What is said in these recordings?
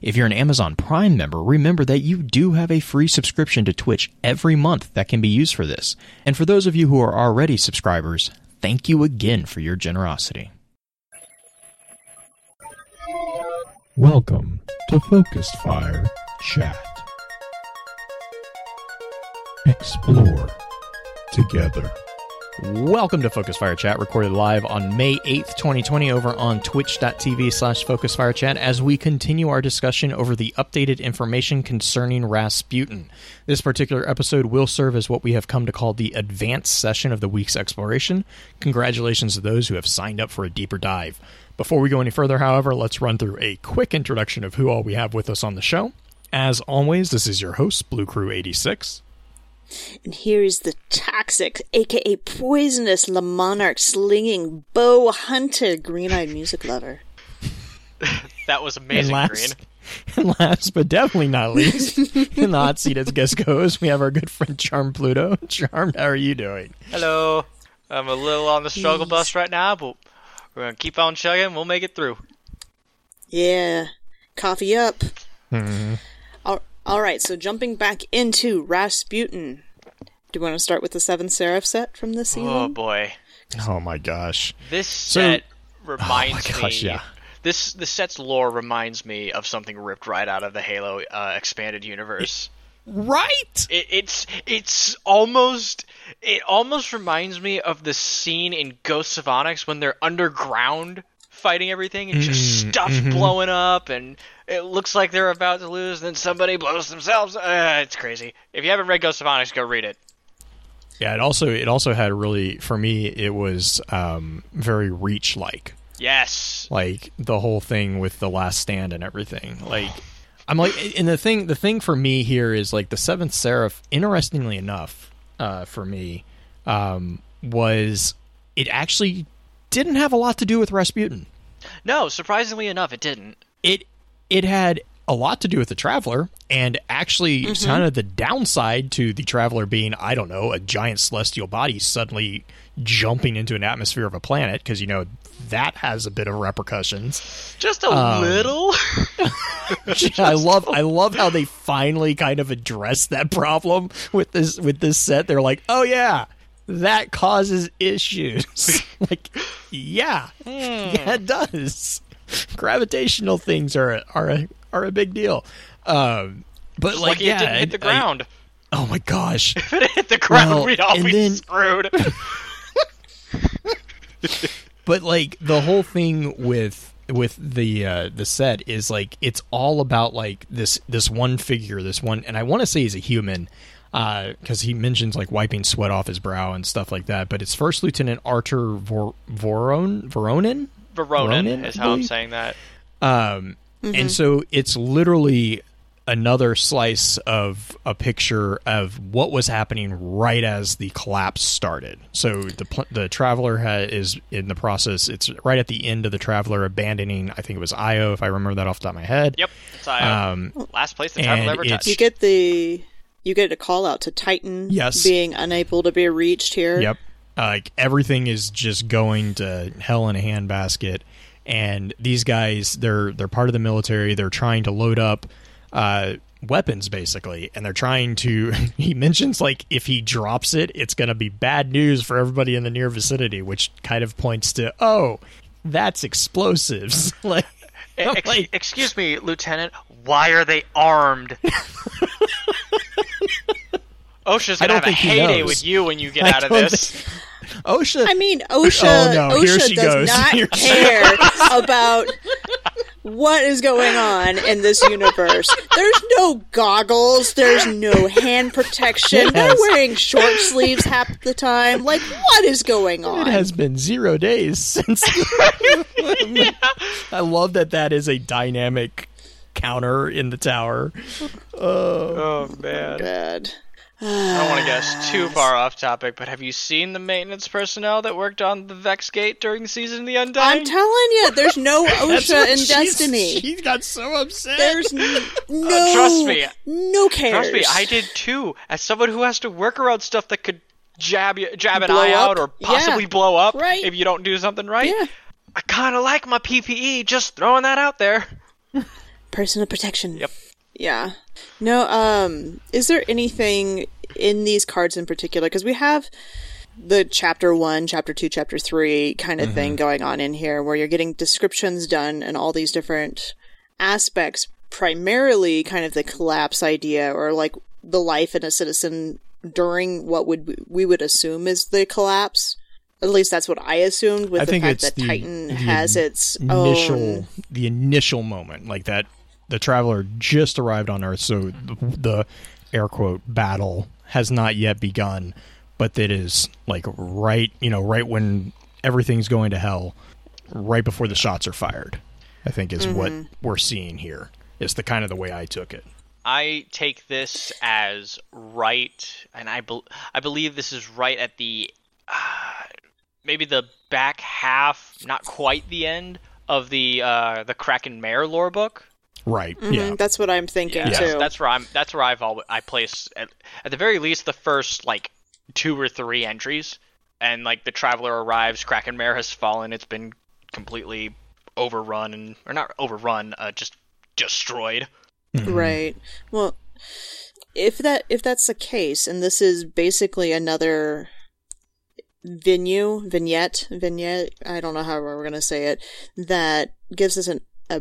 If you're an Amazon Prime member, remember that you do have a free subscription to Twitch every month that can be used for this. And for those of you who are already subscribers, thank you again for your generosity. Welcome to Focused Fire Chat. Explore together. Welcome to Focus Fire Chat, recorded live on May 8th, 2020, over on twitch.tv slash Focus Fire Chat, as we continue our discussion over the updated information concerning Rasputin. This particular episode will serve as what we have come to call the advanced session of the week's exploration. Congratulations to those who have signed up for a deeper dive. Before we go any further, however, let's run through a quick introduction of who all we have with us on the show. As always, this is your host, Blue Crew 86. And here is the toxic, aka poisonous Le Monarque slinging bow hunter, green eyed music lover. that was amazing, and Green. last, and last but definitely not least, in the hot seat as guest goes, we have our good friend Charm Pluto. Charm, how are you doing? Hello. I'm a little on the struggle bus right now, but we're gonna keep on chugging. We'll make it through. Yeah, coffee up. All, all right, so jumping back into Rasputin. Do you want to start with the Seven Seraph set from this season? Oh boy, Oh my gosh. this set reminds oh my gosh, me. yeah. This the set's lore reminds me of something ripped right out of the Halo uh, expanded universe. Right? It, it's it's almost it almost reminds me of the scene in Ghosts of Onyx when they're underground fighting everything and just Mm, stuff's mhm. blowing up and it looks like they're about to lose. Then somebody blows themselves. Uh, it's crazy. If you haven't read Ghosts of Onyx, go read it. Yeah, it also it also had really for me it was um, very reach like. Yes. like the whole thing with the last stand and everything like i'm like and the thing the thing for me here is like the seventh seraph interestingly enough uh for me um was it actually didn't have a lot to do with rasputin No, surprisingly enough, it didn't. it it had a lot to do with the traveler and actually kind of the downside to the traveler being i don't know a giant celestial body suddenly jumping into an atmosphere of a planet because you know that has a bit of repercussions Just a Um, little. I love I love how they finally kind of address that problem with this with this set. They're like, "Oh yeah, that causes issues." like, yeah. Yeah, it does. Gravitational things are are a, are a big deal. Um but Just like yeah, it didn't hit the I- I- ground. oh my gosh. if it hit the ground, Well, we'd all be then- screwed. but like the whole thing with with the uh the set is like it's all about like this this one figure this one and i want to say he's a human uh because he mentions like wiping sweat off his brow and stuff like that but it's first lieutenant arthur Vor- voron voronin Veronin Ronin, is how I'm saying that. um and so it's literally another slice of a picture of what was happening right as the collapse started. So the pl- the traveler ha- is in the process. It's right at the end of the traveler abandoning. I think it was Io, if I remember that off the top of my head. Yep. It's I. Um, last place the and traveler ever touched. You get the you get a call out to Titan Yes. being unable to be reached here. Yep. Like everything is just going to hell in a handbasket, and these guys they're they're part of the military. They're trying to load up uh, weapons basically, and they're trying to. He mentions like if he drops it, it's going to be bad news for everybody in the near vicinity, which kind of points to oh, that's explosives. like, Ex- like, excuse me, Lieutenant. Why are they armed? OSHA's I gonna don't have a think he heyday knows. with you when you get I out of this. think- OSHA. I mean, OSHA, Oh, no, here OSHA she does goes. not Here care about what is going on in this universe. There's no goggles. There's no hand protection. They're wearing short sleeves half the time. Like, what is going on? It has been zero days since. I love that that is a dynamic counter in the tower. Oh man. Oh, Good. I don't want to guess too far off topic, but have you seen the maintenance personnel that worked on the Vex Gate during Season of the Undying? I'm telling you, there's no OSHA in She's- Destiny. She got so upset. There's n- uh, no. trust me. No cares. Trust me, I did too. As someone who has to work around stuff that could jab you, jab an Blow eye up? out or possibly Yeah. blow up Right. if you don't do something right, Yeah. I kind of like my PPE. Just throwing that out there. Personal protection. Yep. Yeah. No, um, is there anything in these cards in particular? Because we have the chapter one, chapter two, chapter three kind of thing going on in here where you're getting descriptions done and all these different aspects, primarily kind of the collapse idea or like the life in a citizen during what would we would assume is the collapse. At least that's what I assumed with I the fact that the- Titan the has its initial own the initial moment like that the traveler just arrived on earth so the, the air quote battle has not yet begun but that is like right you know right when everything's going to hell right before the shots are fired i think is what we're seeing here is the kind of the way i took it I take this as right, and I bel I believe this is right at the uh, maybe the back half, not quite the end of the uh, the Kraken Mare lore book. Right Mhm, yeah That's what I'm thinking Yeah, too. that's, that's where I'm. That's where I've always I place at, at the very least the first like two or three entries, and like the traveler arrives, Kraken Mare has fallen. It's been completely overrun and or not overrun, uh, just destroyed. Right. Well, if that if that's the case, and this is basically another venue, vignette, vignette, I don't know how we're going to say it, that gives us an, a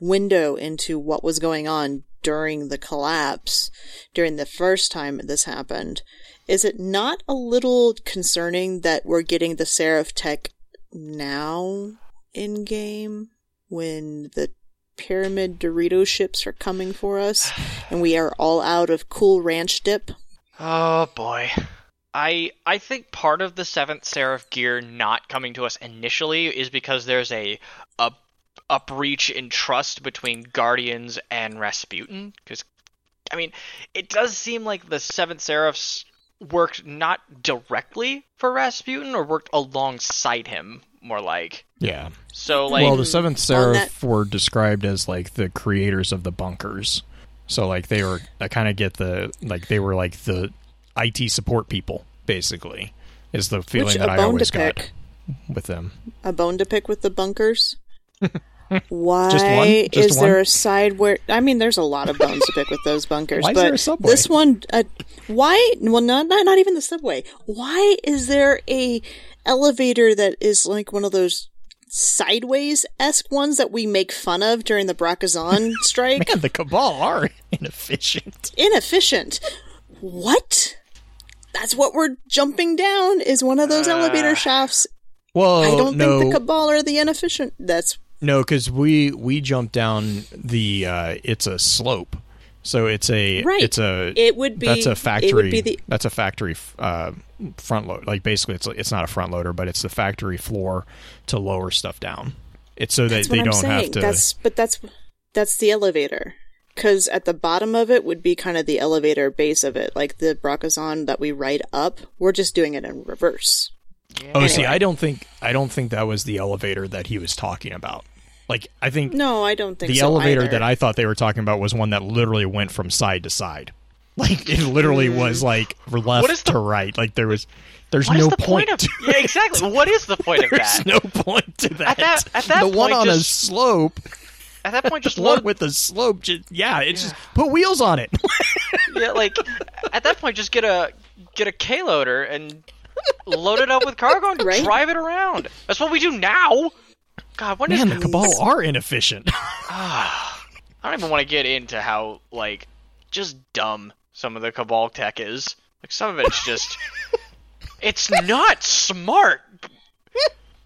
window into what was going on during the collapse, during the first time this happened. Is it not a little concerning that we're getting the Seraph tech now in game when the pyramid Dorito ships are coming for us and we are all out of cool ranch dip? Oh boy. I I think part of the seventh Seraph gear not coming to us initially is because there's a a, a breach in trust between Guardians and Rasputin. Because I mean, it does seem like the seventh Seraphs worked not directly for Rasputin or worked alongside him, more like. yeah So like well the seventh on seraph were described as like the creators of the bunkers so like they were i kind of get the like they were like the it support people basically is the feeling Which that a i bone always to got pick. with them A bone to pick with the bunkers? Why Just one? Just is there a side where I mean there's a lot of bones to pick with those bunkers, Why is but there a subway? this one uh, why well not, not not even the subway. Why is there a elevator that is like one of those sideways esque ones that we make fun of during the Brakazan strike? man the cabal are inefficient Inefficient. What? That's what we're jumping down is one of those elevator shafts. well I don't no think the cabal are the inefficient. That's no because we we jumped down the uh it's a slope so it's a Right. it's a It would be- that's a it would factory be the- that's a factory uh front load like basically it's it's not a front loader but it's the factory floor to lower stuff down it's so that That's they what I'm don't saying. have to That's but that's that's the elevator. Because at the bottom of it would be kind of the elevator base of it, like the Brakazan that we ride up. We're just doing it in reverse. Oh, see, I don't think I don't think that was the elevator that he was talking about. Like, I think No, I don't think the so elevator either. that I thought they were talking about was one that literally went from side to side. Like, it literally mm. was like left is the- to right. Like there was, there's no the point, of to Yeah, exactly. What is the point of that? There's no point to that. that- at that the one point, on a slope, At that point just the one load with the slope, just, yeah, it's just put wheels on it. Yeah, like at that point, just get a get a K loader and load it up with cargo and Right? drive it around. That's what we do now. God, when Man, the cabal are inefficient. Ah, I don't even want to get into how like just dumb some of the cabal tech is. Like some of it's just it's not smart.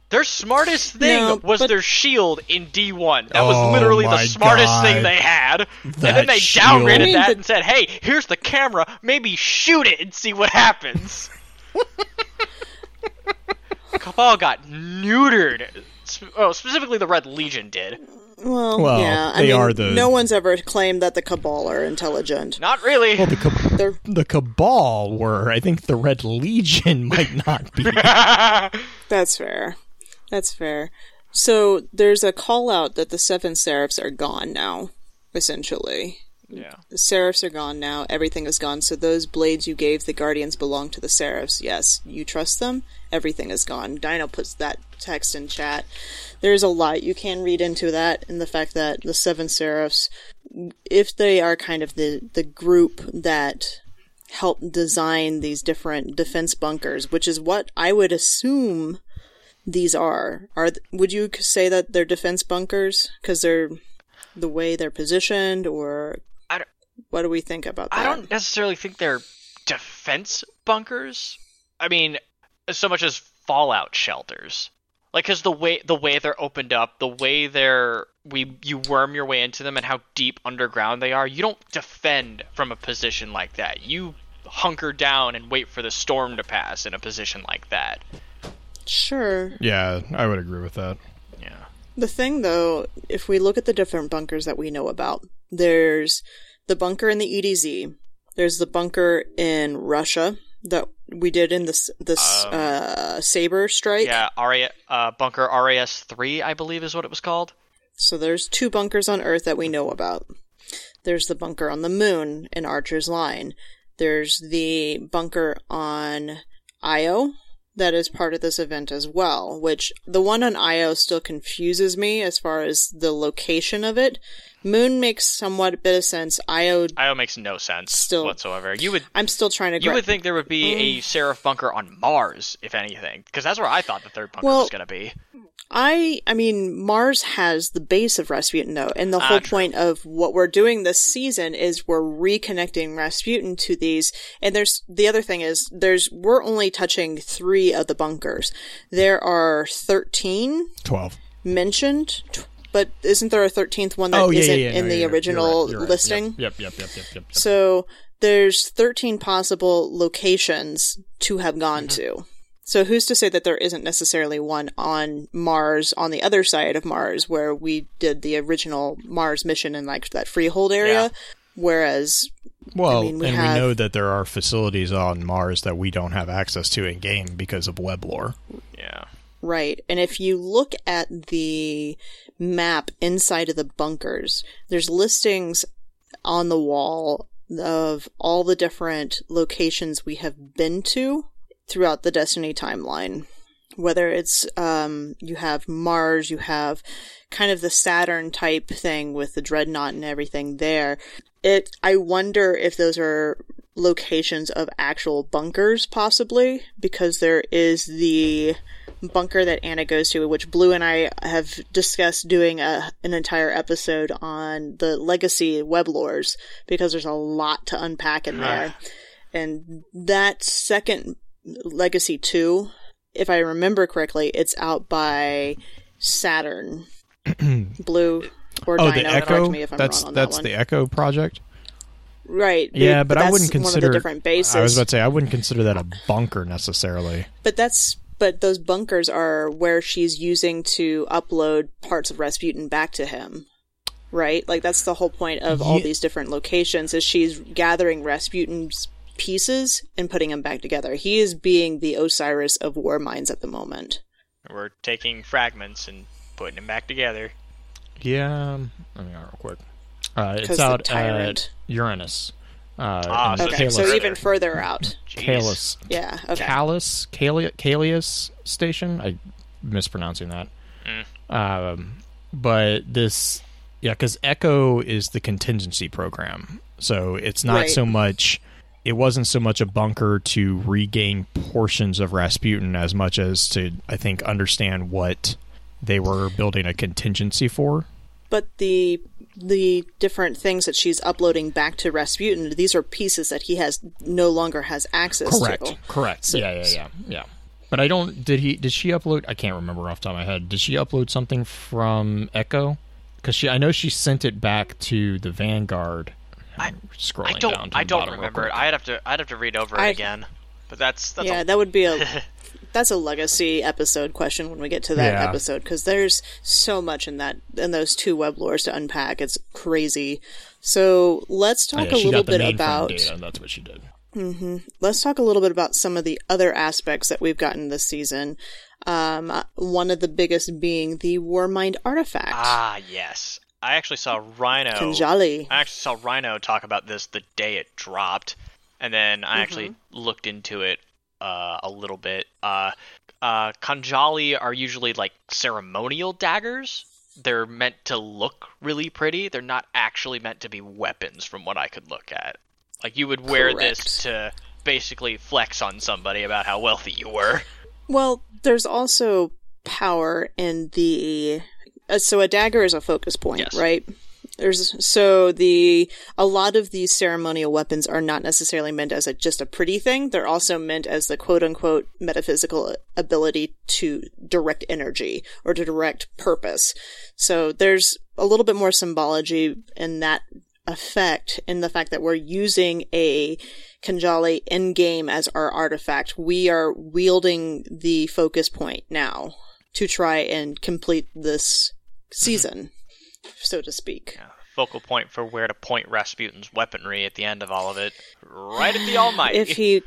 Their smartest thing No, was but- their shield in D1. That Oh was literally the smartest God. thing they had. and then they shield. downgraded I mean, that but- and said, "Hey, here's the camera. Maybe shoot it and see what happens." Cabal got neutered. Sp- Oh, specifically the Red Legion did. Well, Well, yeah, I they mean, are the- no one's ever claimed that the Cabal are intelligent. Not really. Well, the, Cab- the Cabal were. I think the Red Legion might not be. That's fair. That's fair. So there's a call out that the seven seraphs are gone now, essentially. Yeah. The seraphs are gone now. Everything is gone. So those blades you gave the guardians belong to the seraphs. Yes, you trust them. Everything is gone. Dino puts that text in chat. There's a lot you can read into that, and the fact that the seven seraphs, if they are kind of the the group that helped design these different defense bunkers, which is what I would assume these are. Are would you say that they're defense bunkers because they're the way they're positioned, or what do we think about that? I don't necessarily think they're defense bunkers. I mean, so much as fallout shelters. Like, cause the way the way they're opened up, the way they're we you worm your way into them, and how deep underground they are, you don't defend from a position like that. You hunker down and wait for the storm to pass in a position like that. Sure. yeah, I would agree with that. Yeah. The thing, though, if we look at the different bunkers that we know about, there's the bunker in the EDZ. There's the bunker in Russia that we did in this this Um, uh, saber strike. Yeah, RA, uh, bunker RAS three, I believe, is what it was called. So there's two bunkers on Earth that we know about. There's the bunker on the moon in Archer's Line. There's the bunker on Io that is part of this event as well, which the one on Io still confuses me as far as the location of it. Moon makes somewhat a bit of sense. Io, IO makes no sense Still- whatsoever. You would I'm still trying to. you would think there would be a Mm. Seraph bunker on Mars, if anything, because that's where I thought the third bunker Well- was going to be. I I mean Mars has the base of Rasputin though, and the Ah, whole true. point of what we're doing this season is we're reconnecting Rasputin to these. And there's the other thing is there's we're only touching three of the bunkers. There are thirteen Twelve. mentioned, t- but isn't there a thirteenth one that oh yeah, not yeah, yeah. in no, the you're original you're right, you're right. listing? Yep, yep, yep, yep, yep. yep. So there's 13 possible locations to have gone mm-hmm. to. So who's to say that there isn't necessarily one on Mars on the other side of Mars where we did the original Mars mission in like that freehold area? Yeah. Whereas Well, mean, we and have- we know that there are facilities on Mars that we don't have access to in game because of web lore. Yeah. Right. And if you look at the map inside of the bunkers, there's listings on the wall of all the different locations we have been to throughout the Destiny timeline. Whether it's, um, you have Mars, you have kind of the Saturn type thing with the dreadnought and everything there. It, I wonder if those are locations of actual bunkers, possibly, because there is the bunker that Anna goes to, which Blue and I have discussed doing a, an entire episode on the legacy web lores, because there's a lot to unpack in there. and that second legacy 2, if I remember correctly, it's out by Saturn. Blue or Oh, Dino, the Echo. me if I'm That's wrong on that's that one. the Echo project. right. Yeah, but I wouldn't one consider of the different bases. I was about to say I wouldn't consider that a bunker necessarily. But that's but those bunkers are where she's using to upload parts of Rasputin back to him. Right? Like that's the whole point of all Ye- these different locations is she's gathering Rasputin's pieces and putting them back together. He is being the Osiris of war minds at the moment. We're taking fragments and putting them back together. Yeah, let me go real quick. Uh, 'Cause it's out at Uranus. Uh, Ah, so Okay, it's so even further out. Jeez. Kalis, Yeah, okay. Kalis, Kali- Kalius station. I mispronouncing that. Mm. Um, but this, yeah, because Echo is the contingency program, so it's not Right. so much. It wasn't so much a bunker to regain portions of Rasputin as much as to, I think, understand what they were building a contingency for. But the the different things that she's uploading back to Rasputin, these are pieces that he has no longer has access Correct. to. Correct. So- yeah, yeah, yeah, yeah. But I don't. Did he? Did she upload? I can't remember off the top of my head. Did she upload something from Echo? Because she, I know she sent it back to the Vanguard. I- I'm scrolling I don't. To I the don't remember it. I'd have to. I'd have to read over it I- again. But that's that's yeah, a, that would be a that's a legacy episode question when we get to that Yeah. episode because there's so much in that in those two web lores to unpack. It's crazy. So let's talk Oh, Yeah, a little bit about data. That's what she did. Mm-hmm. let's talk a little bit about some of the other aspects that we've gotten this season. Um, uh, one of the biggest being the Warmind artifact, Ah, yes. I actually saw Rhino. Khanjali. I actually saw Rhino talk about this the day it dropped, and then I actually Mm-hmm. looked into it uh, a little bit. Uh, uh, Khanjali are usually like ceremonial daggers. They're meant to look really pretty. They're not actually meant to be weapons, from what I could look at. Like you would wear this to basically flex on somebody about how wealthy you were. Well, there's also power in the. Uh, so a dagger is a focus point, Yes. right? There's so the a lot of these ceremonial weapons are not necessarily meant as a just a pretty thing. They're also meant as the quote unquote metaphysical ability to direct energy or to direct purpose. So there's a little bit more symbology in that effect in the fact that we're using a Khanjali in game as our artifact. We are wielding the focus point now to try and complete this mm-hmm. season, so to speak. Focal point for where to point Rasputin's weaponry at the end of all of it, right at the Almighty. If he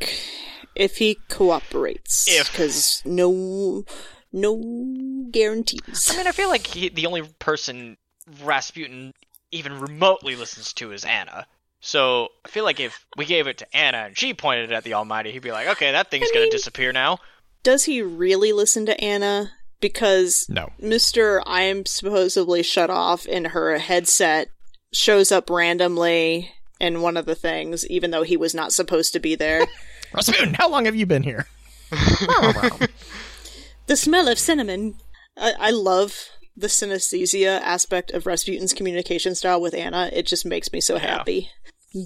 if he cooperates, If. because no no guarantees. I mean, I feel like he, the only person Rasputin even remotely listens to is Anna. So I feel like if we gave it to Anna and she pointed it at the Almighty, he'd be like, "Okay, that thing's I gonna disappear now." Does he really listen to Anna? Because No. Mr. I am supposedly shut off in her headset shows up randomly in one of the things, even though he was not supposed to be there. Rasputin, how long have you been here? the smell of cinnamon. I, I love the synesthesia aspect of Rasputin's communication style with Anna. It just makes me so Yeah. happy.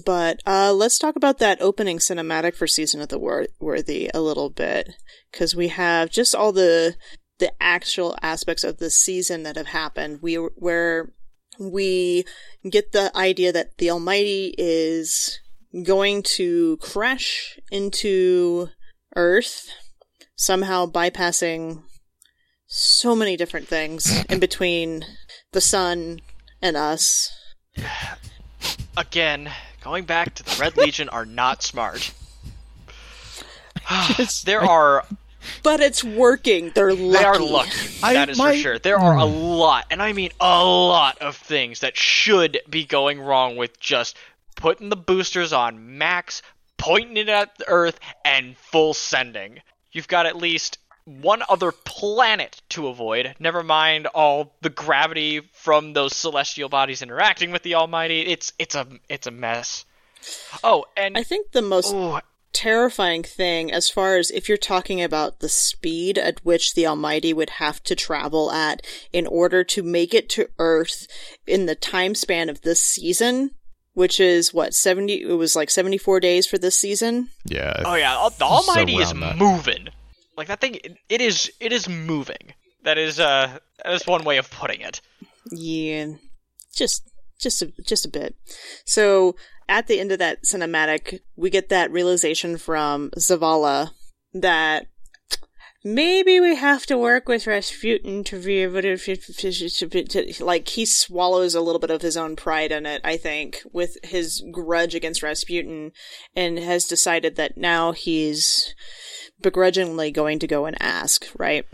But uh, let's talk about that opening cinematic for Season of the Wor- Worthy a little bit, because we have just all the the actual aspects of the season that have happened. We where we get the idea that the Almighty is going to crash into Earth, somehow bypassing so many different things in between the sun and us. Again, going back to the Red Legion are not smart. there are But it's working. They're lucky. They are lucky. I- that is my- for sure. There are a hmm. lot, and I mean a lot of things that should be going wrong with just putting the boosters on max, pointing it at the Earth, and full sending. You've got at least one other planet to avoid. Never mind all the gravity from those celestial bodies interacting with the Almighty. It's it's a it's a mess. Oh, and I think the most ooh, terrifying thing as far as if you're talking about the speed at which the Almighty would have to travel at in order to make it to Earth in the time span of this season, which is what, 70, it was like 74 days for this season? Yeah. Oh yeah, the Almighty is that. moving. Like that thing, it- it is. It is moving. That is uh, that is one way of putting it. Yeah, just just a, just a bit. So at the end of that cinematic, we get that realization from Zavala that maybe we have to work with Rasputin to be able to, to like he swallows a little bit of his own pride in it. I think with his grudge against Rasputin, and has decided that now he's begrudgingly going to go and ask. Right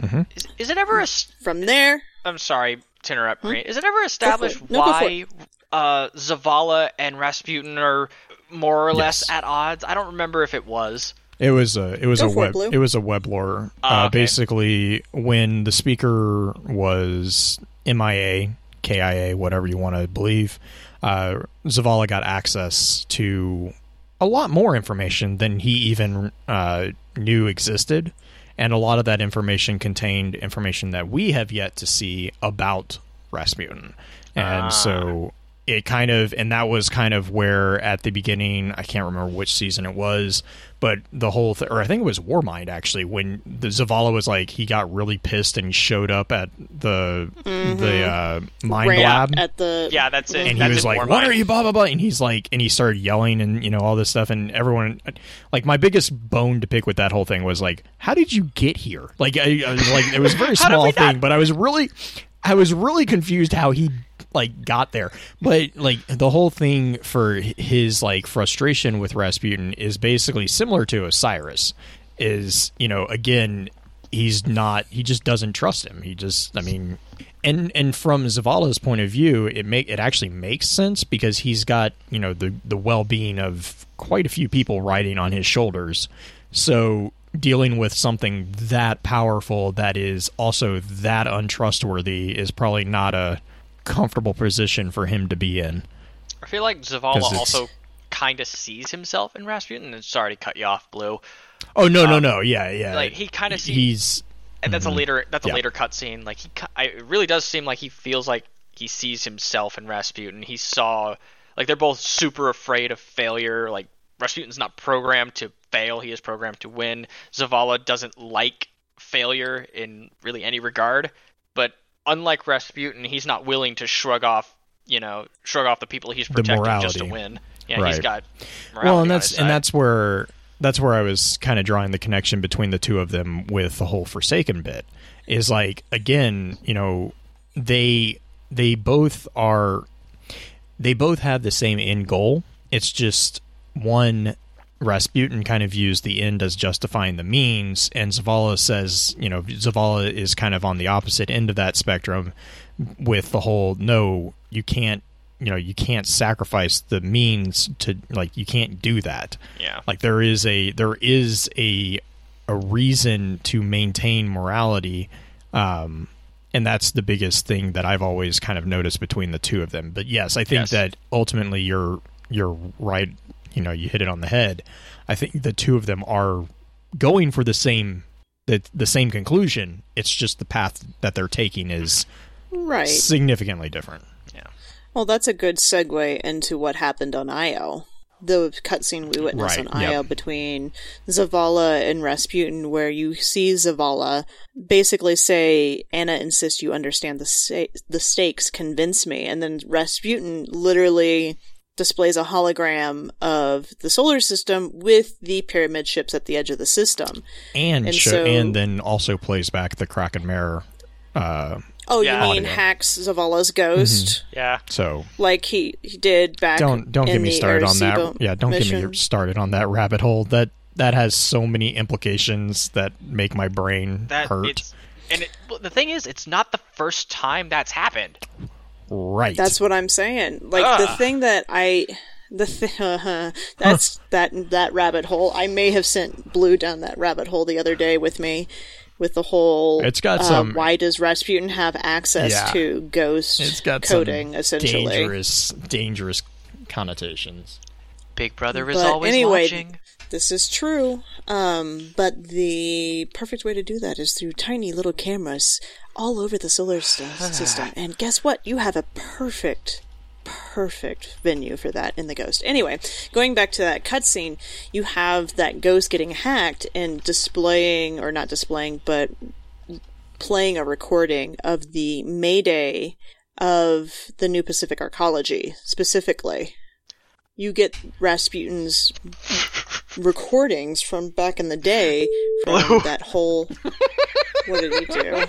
mm-hmm. Is, is it ever? Es- from there, I'm sorry to interrupt, Grant. Is it ever established it. No, why uh, Zavala and Rasputin are more or less Yes. at odds? I don't remember if it was. It was a it was Go a for it, it was a web lore. Ah, uh, okay. Basically, when the speaker was MIA, KIA, whatever you want to believe, uh, Zavala got access to a lot more information than he even uh, knew existed, and a lot of that information contained information that we have yet to see about Rasputin, and Ah. so it kind of and that was kind of where at the beginning I can't remember which season it was, but the whole th- or I think it was Warmind actually when the Zavala was like he got really pissed and showed up at the the uh, mind Ran lab at the Yeah, that's it. and he was like, Warmind. "What are you?" Blah blah blah, and he's like, and he started yelling and you know all this stuff, and everyone, like, my biggest bone to pick with that whole thing was like, "How did you get here?" Like, I, I was like, it was a very small thing, not- but I was really, I was really confused how he like got there. But like the whole thing for his like frustration with Rasputin is basically similar to Osiris. Is you know again he's not he just doesn't trust him he just i mean and and from zavala's point of view it make it actually makes sense because he's got you know the the well-being of quite a few people riding on his shoulders so dealing with something that powerful that is also that untrustworthy is probably not a comfortable position for him to be in I feel like Zavala also kind of sees himself in Rasputin. And sorry to cut you off, Blue. oh no no Um, no yeah yeah Like he kind of sees, he's and that's a later that's a Yeah. later cutscene. Like he, I, it really does seem like he feels like he sees himself in Rasputin. He saw, like they're both super afraid of failure. Like Rasputin's not programmed to fail; he is programmed to win. Zavala doesn't like failure in really any regard, but unlike Rasputin, he's not willing to shrug off, you know, shrug off the people he's protecting just to win. Yeah, He's got. well morality and on that's his and that's where that's where i was kind of drawing the connection between the two of them with the whole forsaken bit is like again you know they they both are they both have the same end goal it's just one Rasputin kind of views the end as justifying the means, and Zavala says, you know, Zavala is kind of on the opposite end of that spectrum with the whole no, you can't, you know, you can't sacrifice the means to like you can't do that. Yeah. Like there is a there is a a reason to maintain morality um and that's the biggest thing that I've always kind of noticed between the two of them. But yes, I think Yes. that ultimately you're you're right, you know, you hit it on the head. I think the two of them are going for the same the the same conclusion. It's just the path that they're taking is Right. significantly different. Yeah. Well, that's a good segue into what happened on Io. The cutscene we witnessed Right, on Io yep. between Zavala and Rasputin, where you see Zavala basically say, Anna insists you understand the, the stakes, convince me. And then Rasputin literally displays a hologram of the solar system with the pyramid ships at the edge of the system. And And show, so- and then also plays back the Kraken Mare uh Oh, Yeah. you mean Audio. hacks Zavala's ghost? Yeah. so Like he, he did back don't don't in get me started on that. Arecibo Yeah, don't get me started on that rabbit hole. That that has so many implications that make my brain That hurt. and it, well, the thing is, it's not the first time that's happened. Right. That's what I'm saying. Like the thing that I the th- that's that that rabbit hole. I may have sent Blue down that rabbit hole the other day with me with the whole It's got uh, some- why does Rasputin have access Yeah. to ghost it's got coding some essentially. dangerous dangerous connotations. Big Brother is But always anyway, watching. This is true. Um, but the perfect way to do that is through tiny little cameras all over the solar system. And guess what? You have a perfect, perfect venue for that in the Ghost. Anyway, going back to that cutscene, you have that Ghost getting hacked and displaying, or not displaying, but playing a recording of the Mayday of the New Pacific Arcology, specifically. You get Rasputin's recordings from back in the day from that whole. What did he do?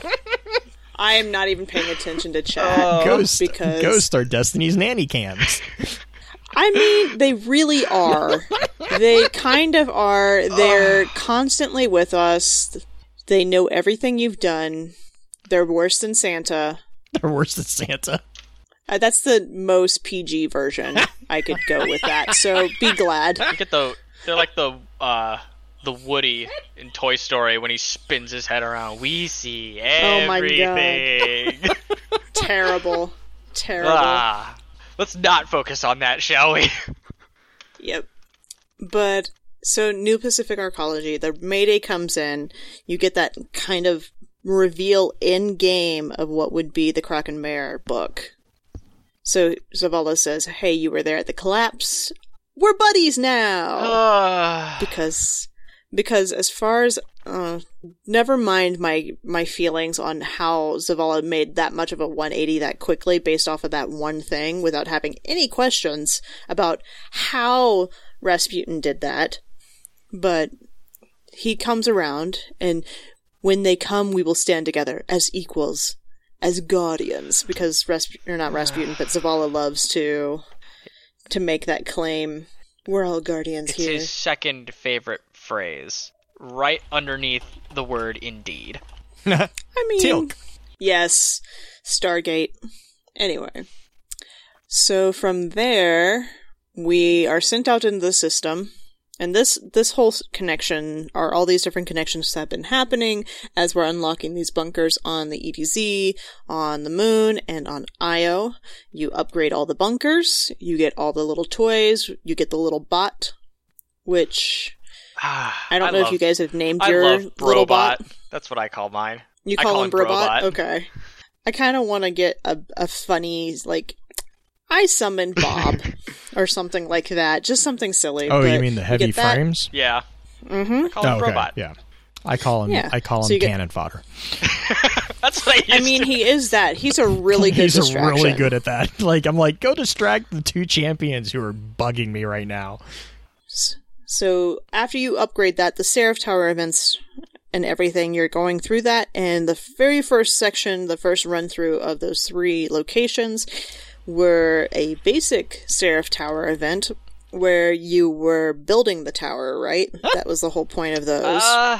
I am not even paying attention to chat Ghost because Ghost are Destiny's nanny cams. I mean, they really are. they kind of are. They're constantly with us. They know everything you've done. They're worse than Santa. They're worse than Santa. Uh, that's the most PG version. I could go with that. So be glad. You get the they're like the uh the Woody in Toy Story when he spins his head around. We see everything. Oh my God. Terrible. Terrible. ah, let's not focus on that, shall we? Yep. But so New Pacific Arcology, the Mayday comes in, you get that kind of reveal in game of what would be the Kraken Mare book. So Zavala says, "Hey, you were there at the collapse. We're buddies now." Uh, because because as far as uh, never mind my my feelings on how Zavala made that much of a 180 that quickly based off of that one thing without having any questions about how Rasputin did that. But he comes around and when they come we will stand together as equals, as guardians because Rasputin or not Rasputin but Zavala loves to to make that claim. We're all guardians it's here. his second favorite phrase, right underneath the word indeed. I mean, Teal'c. yes, Stargate. Anyway, so from there, we are sent out into the system, and this this whole connection, or all these different connections that have been happening as we're unlocking these bunkers on the EDZ, on the moon, and on Io. You upgrade all the bunkers, you get all the little toys, you get the little bot, which Ah, I don't know love, if you guys have named I your love little bot. That's what I call mine. You call, call him him Brobot? Brobot. Okay. I kind of want to get a, a funny, like, I summoned Bob or something like that. Just something silly. Oh, you mean the heavy get that- frames? Yeah, Mhm. I call Oh, him okay. robot. Yeah. I call him. Yeah. I call him So you get- cannon fodder. That's what I used I mean, to. he is that. He's a really good He's distraction. really good at that. Like I'm like, go distract the two champions who are bugging me right now. So after you upgrade that, the Seraph Tower events and everything, you're going through that, and the very first section, the first run through of those three locations, were a basic Seraph Tower event where you were building the tower, right? that was the whole point of those. Uh,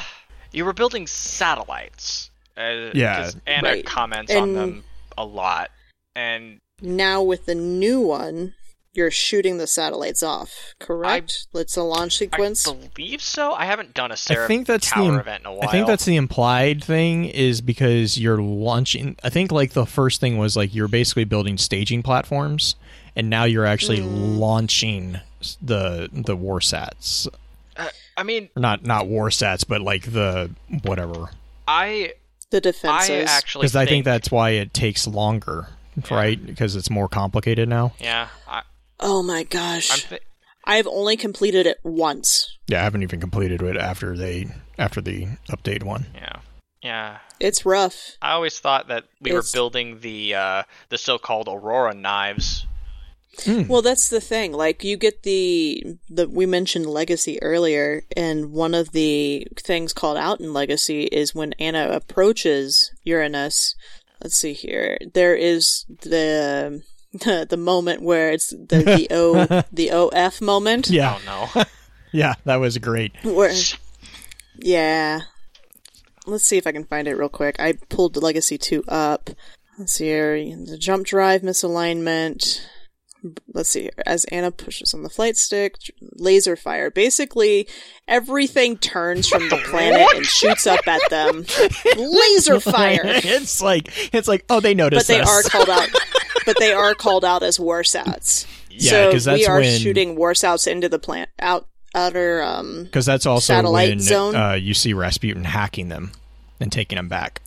you were building satellites. Uh, Yeah, 'cause Anna right. comments on them a lot, and now with the new one, you're shooting the satellites off, correct? It's a launch sequence. I believe so. I haven't done a Seraph I think that's Tower the. event in a while. I think that's the implied thing is because you're launching. I think like the first thing was like you're basically building staging platforms, and now you're actually Hmm. launching the the war sats. Uh, I mean, not not war sats, but like the whatever. I the defenses. I actually Because I think that's why it takes longer, right? Because it's more complicated now. yeah. I, oh my gosh. I'm th- I've only completed it once. Yeah, I haven't even completed it after they after the update one. yeah yeah. It's rough. I always thought that we It's- were building the uh, the so-called Aurora knives. Well, that's the thing. Like you get the the we mentioned legacy earlier, and one of the things called out in legacy is when Anna approaches Uranus. Let's see here. There is the the, the moment where it's the the O the OF moment. Yeah, Oh no. yeah, that was great. Where, yeah. Let's see if I can find it real quick. I pulled the Legacy 2 up. Let's see here. The jump drive misalignment. Let's see here. As Anna pushes on the flight stick, laser fire. Basically, everything turns from the planet and shoots up at them. Laser fire! it's like it's like oh they But noticed they us. are called out. But they are called out as warsats. Yeah, so 'cause that's we are when- shooting warsats into the plant out outer um because that's also satellite when zone. Uh, you see Rasputin hacking them and taking them back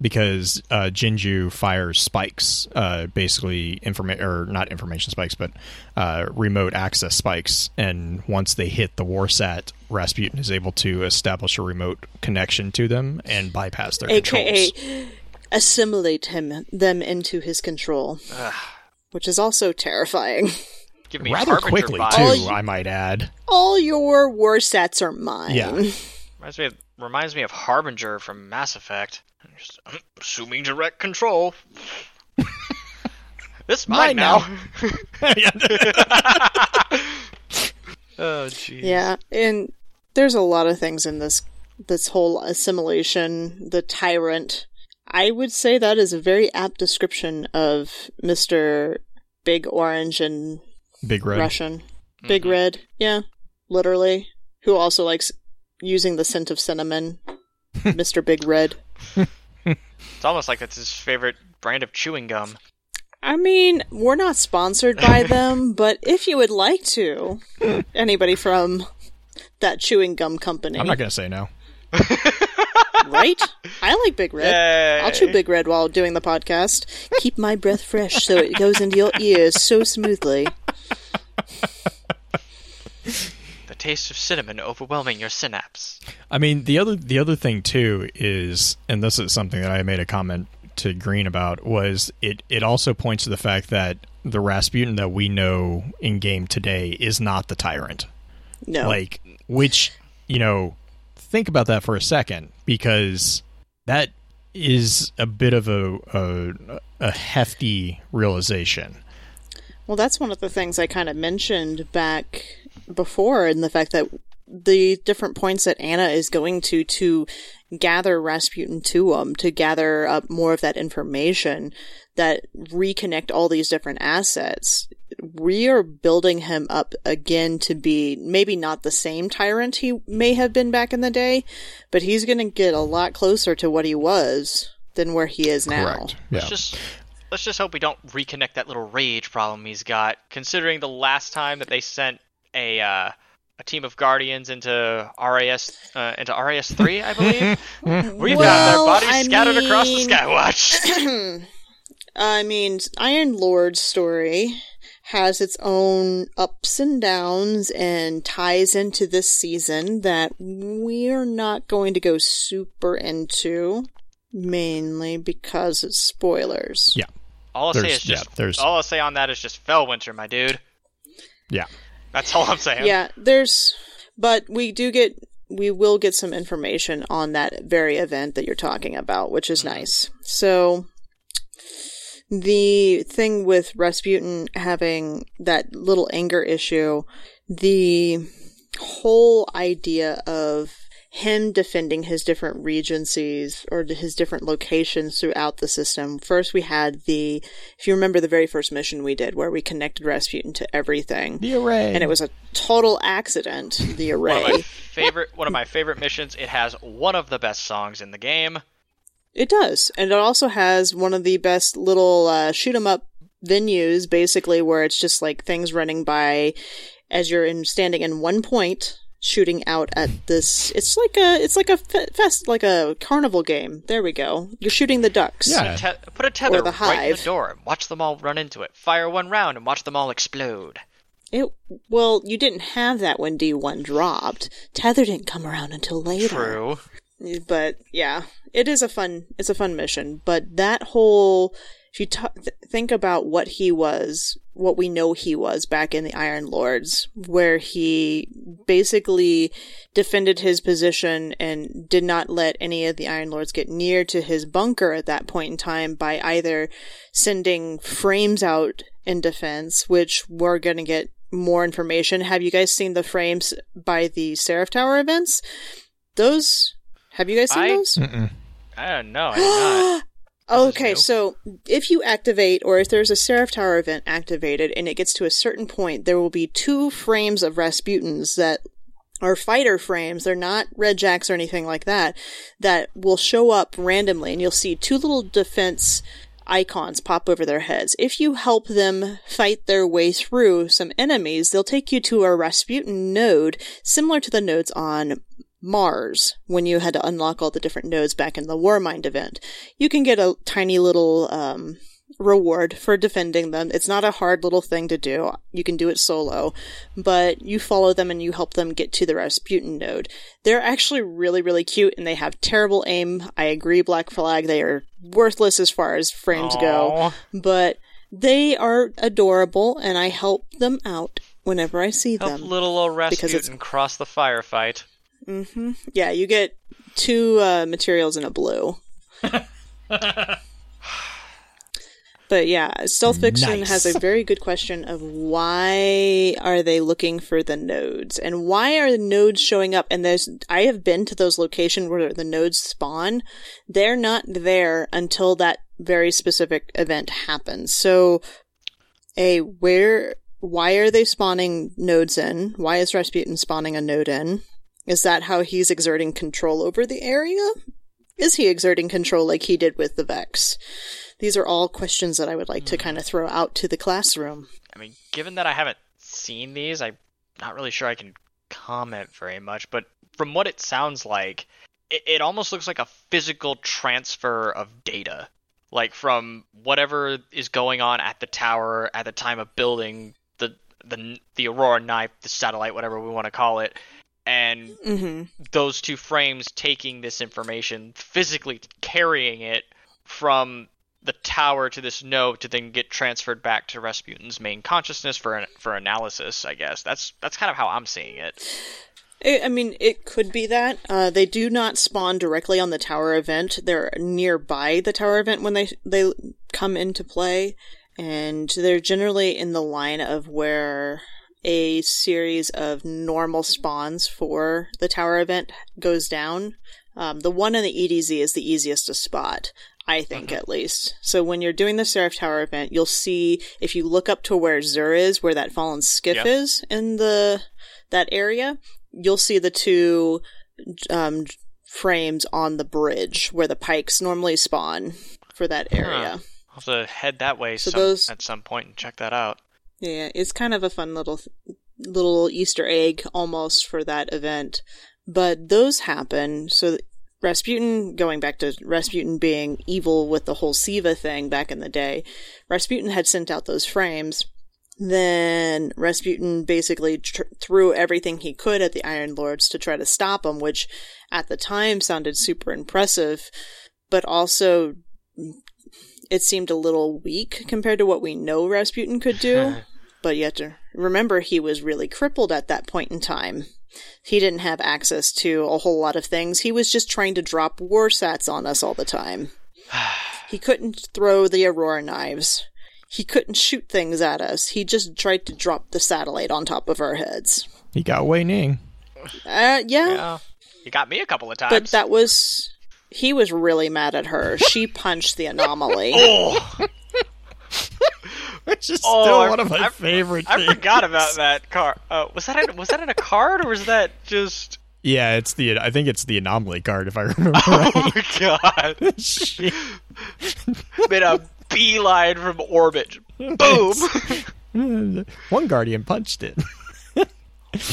because uh, Jinju fires spikes, uh, basically informa- or not information spikes, but uh, remote access spikes, and once they hit the warsat, Rasputin is able to establish a remote connection to them and bypass their aka controls. assimilate him them into his control, which is also terrifying. Give me Rather quickly vibes. too, you- I might add. All your warsats are mine. Yeah. Reminds me of, reminds me of Harbinger from Mass Effect. I'm just I'm assuming direct control. this mine Mine now. Yeah. oh jeez. Yeah, and there's a lot of things in this this whole assimilation, the tyrant. I would say that is a very apt description of Mr. Big Orange and Big red. Russian. Big Mhm. Red. Yeah, literally. Who also likes using the scent of cinnamon. Mr. Big Red. It's almost like that's his favorite brand of chewing gum. I mean, we're not sponsored by them, but if you would like to, anybody from that chewing gum company, I'm not gonna say no. right? I like Big Red. Yay. I'll chew Big Red while doing the podcast. Keep my breath fresh so it goes into your ears so smoothly. The taste of cinnamon overwhelming your synapse. I mean, the other the other thing too is, and this is something that I made a comment to Green about, was it it also points to the fact that the Rasputin that we know in game today is not the tyrant. No. Like, which you know, think about that for a second because that is a bit of a a, a hefty realization. Well, that's one of the things I kind of mentioned back before, and the fact that the different points that Anna is going to to gather Rasputin to him, to gather up more of that information that reconnect all these different assets. We are building him up again to be maybe not the same tyrant he may have been back in the day, but he's going to get a lot closer to what he was than where he is now. Correct. Let's just let's just hope we don't reconnect that little rage problem he's got. Considering the last time that they sent a uh, a team of guardians into RAS uh, into RAS three, I believe we've got their bodies I scattered across the mean- Skywatch. I mean, Iron Lord's story has its own ups and downs and ties into this season that we're not going to go super into, mainly because it's spoilers. Yeah. all I'll say is just yeah, there's- all I'll say on that is just Felwinter, my dude. Yeah. That's all I'm saying. Yeah, there's, but we do get, we will get some information on that very event that you're talking about, which is mm-hmm. nice. So, the thing with Rasputin having that little anger issue, the whole idea of him defending his different regencies or his different locations throughout the system. First, we had the, if you remember the very first mission we did where we connected Rasputin to everything The array. and it was a total accident. The One of my array. favorite one of my favorite missions. It has one of the best songs in the game. It does, and it also has one of the best little uh, shoot 'em up venues, basically, where it's just like things running by as you're in standing in one point, shooting out at this. It's like a it's like a fe- fest, like a carnival game. There we go. You're shooting the ducks. Yeah. Te- put a tether Or the right in the hive. door and watch them all run into it. Fire one round and watch them all explode. It well, you didn't have that when D one dropped. Tether didn't come around until later. True. but yeah, it is a fun. It's a fun mission. But that whole, if you t- th- think about what he was, what we know he was back in the Iron Lords, where he basically defended his position and did not let any of the Iron Lords get near to his bunker at that point in time by either sending frames out in defense, which we're going to get more information. Have you guys seen the frames by the Seraph Tower events? Those have you guys seen I- those? Mm-mm. I don't know. I did not. Okay, so if you activate, or if there's a Seraph Tower event activated and it gets to a certain point, there will be two frames of Rasputins that are fighter frames. They're not red jacks or anything like that, that will show up randomly and you'll see two little defense icons pop over their heads. If you help them fight their way through some enemies, they'll take you to a Rasputin node similar to the nodes on Mars when you had to unlock all the different nodes back in the Warmind event. You can get a tiny little um, reward for defending them. It's not a hard little thing to do. You can do it solo, but you follow them and you help them get to the Rasputin node. They're actually really, really cute and they have terrible aim. I agree, Black Flag. They are worthless as far as frames go, but they are adorable and I help them out whenever I see Help them. little old Because it's- Rasputin cross the firefight. Hmm Yeah, you get two uh, materials in a blue. but yeah, Stealth Fiction Nice. has a very good question of why are they looking for the nodes and why are the nodes showing up? And there's I have been to those locations where the nodes spawn. They're not there until that very specific event happens. So, a where why are they spawning nodes in? Why is Rasputin spawning a node in? Is that how he's exerting control over the area? Is he exerting control like he did with the Vex? These are all questions that I would like to hmm. kind of throw out to the classroom. I mean, given that I haven't seen these, I'm not really sure I can comment very much. But from what it sounds like, it, it almost looks like a physical transfer of data, like from whatever is going on at the tower at the time of building the the the Aurora knife, the satellite, whatever we want to call it, and hmm those two frames taking this information, physically carrying it from the tower to this node to then get transferred back to Rasputin's main consciousness for for analysis. I guess that's that's kind of how I'm seeing it. I I mean, it could be that. Uh, they do not spawn directly on the tower event. They're nearby the tower event when they they come into play, and they're generally in the line of where a series of normal spawns for the tower event goes down. Um, the one in the EDZ is the easiest to spot. I think, at least. So when you're doing the Seraph Tower event, you'll see if you look up to where Xur is, where that fallen skiff Yep. is in the that area, you'll see the two um, frames on the bridge where the pikes normally spawn for that area. I'll have to head that way So some, those- at some point and check that out. Yeah, it's kind of a fun little little Easter egg almost for that event. But those happen. So Rasputin, going back to Rasputin being evil with the whole Siva thing back in the day, Rasputin had sent out those frames. Then Rasputin basically tr- threw everything he could at the Iron Lords to try to stop them, which at the time sounded super impressive, but also mm, it seemed a little weak compared to what we know Rasputin could do. but you have to remember he was really crippled at that point in time. He didn't have access to a whole lot of things. He was just trying to drop warsats on us all the time. He couldn't throw the Aurora knives. He couldn't shoot things at us. He just tried to drop the satellite on top of our heads. He got Wei Ning. Uh, yeah, Yeah, you got me a couple of times. but that was. He was really mad at her. She punched the anomaly. oh, Which is Oh, still I- one of my I- favorite I things. forgot about that card. Uh, was that in, was that in a card or was that just? Yeah, it's the I think it's the anomaly card if I remember Oh right. my god! Shit. Made a beeline from orbit. Boom! One guardian punched it.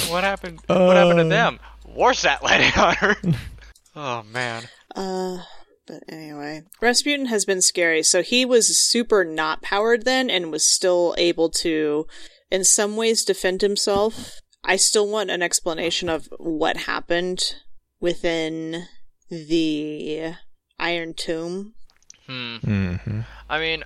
what happened? what happened to Uh. them? Warsat landed on her. Oh man. Uh, but anyway, Rasputin has been scary. So he was super not powered then and was still able to, in some ways, defend himself. I still want an explanation of what happened within the Iron Tomb. Hmm. Mm-hmm. I mean,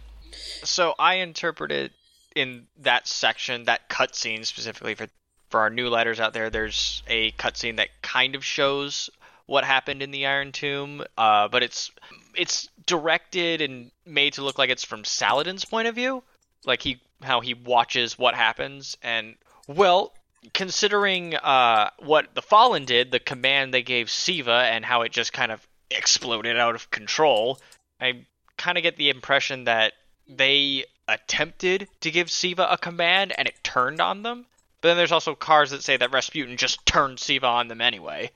so I interpreted in that section, that cutscene specifically for for our new letters out there. There's a cutscene that kind of shows what happened in the Iron Tomb, uh, but it's it's directed and made to look like it's from Saladin's point of view, like he how he watches what happens. And well, considering uh, what the Fallen did, the command they gave Siva, and how it just kind of exploded out of control, I kind of get the impression that they attempted to give Siva a command and it turned on them. But then there's also cards that say that Rasputin just turned Siva on them anyway.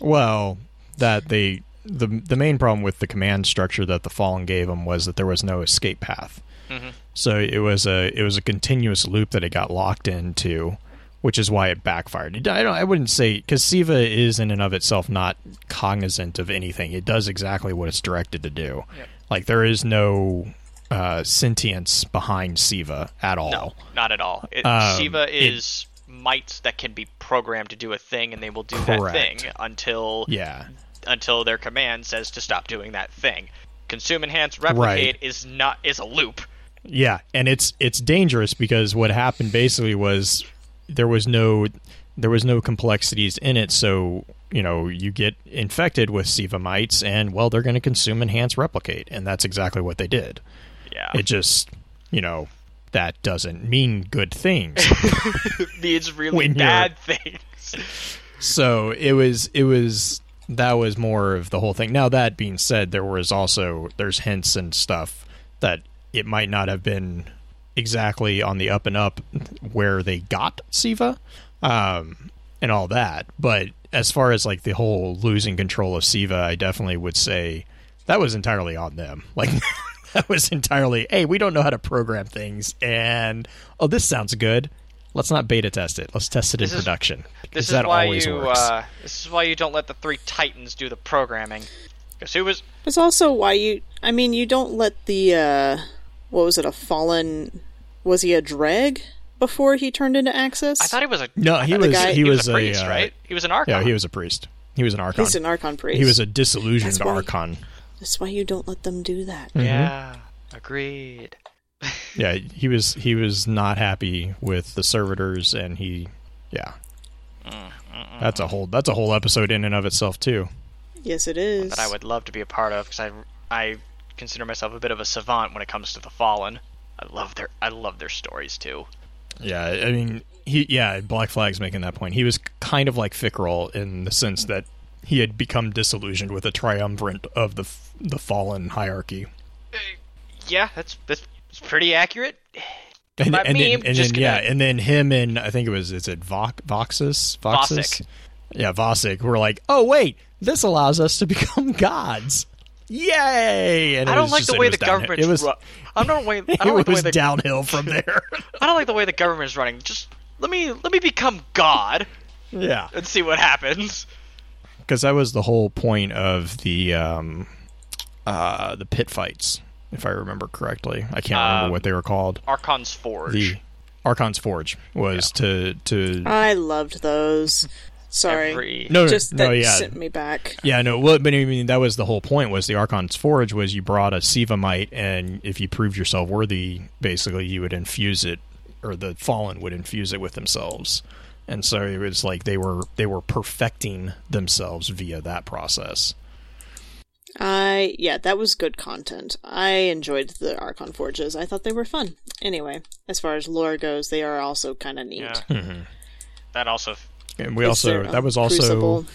Well, that they the the main problem with the command structure that the Fallen gave him was that there was no escape path. Mhm. So it was a it was a continuous loop that it got locked into, which is why it backfired. I don't I wouldn't say because Siva is in and of itself not cognizant of anything. It does exactly what it's directed to do. Yep. Like there is no uh, sentience behind Siva at all. No, not at all. It, Um, Siva is mites that can be programmed to do a thing, and they will do that thing until Yeah. until their command says to stop doing that thing. Consume, enhance, replicate is not is a loop. Yeah, and it's it's dangerous because what happened basically was there was no there was no complexities in it, so you know you get infected with Siva mites, and well, they're going to consume, enhance, replicate, and that's exactly what they did. Yeah, It just you know that doesn't mean good things. means really bad things. so it was it was that was more of the whole thing. Now that being said, there was also there's hints and stuff that it might not have been exactly on the up and up where they got Siva, um, and all that. But as far as like the whole losing control of Siva, I definitely would say that was entirely on them. Like that was entirely, hey, we don't know how to program things, and oh, this sounds good. let's not beta test it. Let's test it This in is- production. This is that why always you. works. Uh, this is why you don't let the three titans do the programming. Because who was? It's also why you. I mean, you don't let the. uh What was it? A fallen. Was he a dreg before he turned into Aksis? I thought he was a. No, he was- guy- he was a a, priest, uh, right? He was an archon. yeah, he was a priest. He was an archon. He's an Archon priest. He was a disillusioned That's why- archon. That's why you don't let them do that. Mm-hmm. Yeah, agreed. Yeah, he was he was not happy with the servitors, and he, yeah, that's a whole that's a whole episode in and of itself too. Yes, it is. That I would love to be a part of because I I consider myself a bit of a savant when it comes to the fallen. I love their I love their stories too. Yeah, I mean, he yeah, Black Flag's making that point. He was kind of like Fikrul in the sense that he had become disillusioned with the triumvirate of the the fallen hierarchy. Uh, yeah, that's that's, pretty accurate. And, and then, and then yeah, and then him and I think it was is it Vox, Voxus Voxus Vosik. yeah Vosik were like oh wait this allows us to become gods yay and I don't like just- the way the downhill. it was ru- I don't way. I don't like the way was the downhill from there I don't like the way the government is running. Just let me let me become God yeah and see what happens. Because that was the whole point of the um uh the pit fights if I remember correctly I can't remember Um, what they were called Archon's Forge. the Archon's Forge was to to I loved those. Sorry. Every, no Just no that yeah sent me back. Yeah, no. Well, but I mean, that was the whole point. Was the Archon's Forge was you brought a Sivamite, and if you proved yourself worthy, basically you would infuse it, or the Fallen would infuse it with themselves. And so it was like they were they were perfecting themselves via that process. I yeah, that was good content. I enjoyed the Archon Forges. I thought they were fun. Anyway, as far as lore goes, they are also kind of neat. yeah. Mm-hmm. That also. And we also their, that was also Crucible.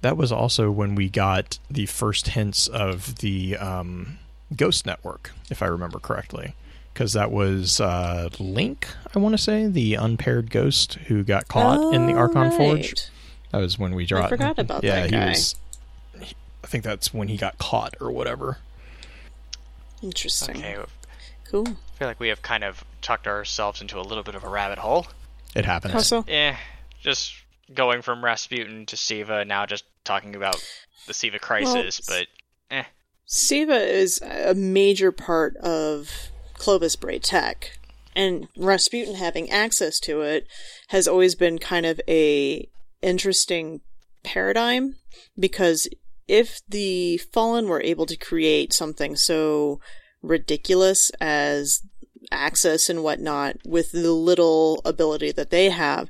that was also when we got the first hints of the um, Ghost Network, if I remember correctly, because that was uh, Link, I want to say, the unpaired ghost who got caught in the Oh, Archon Forge. That was when we dropped. I forgot about yeah, that he guy. was. he- I think that's when he got caught or whatever. Interesting. Okay, I Cool. feel like we have kind of tucked ourselves into a little bit of a rabbit hole. It happens. How so? Eh, just going from Rasputin to Siva, now just talking about the Siva crisis, Well, but eh. Siva is a major part of Clovis Bray tech, and Rasputin having access to it has always been kind of a interesting paradigm because if the Fallen were able to create something so ridiculous as access and whatnot with the little ability that they have,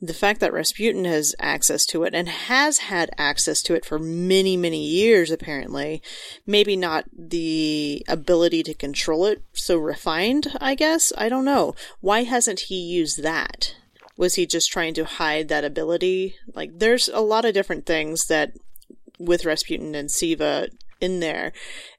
the fact that Rasputin has access to it and has had access to it for many, many years, apparently, maybe not the ability to control it so refined, I guess. I don't know. Why hasn't he used that? Was he just trying to hide that ability? Like, there's a lot of different things that with Rasputin and Siva in there.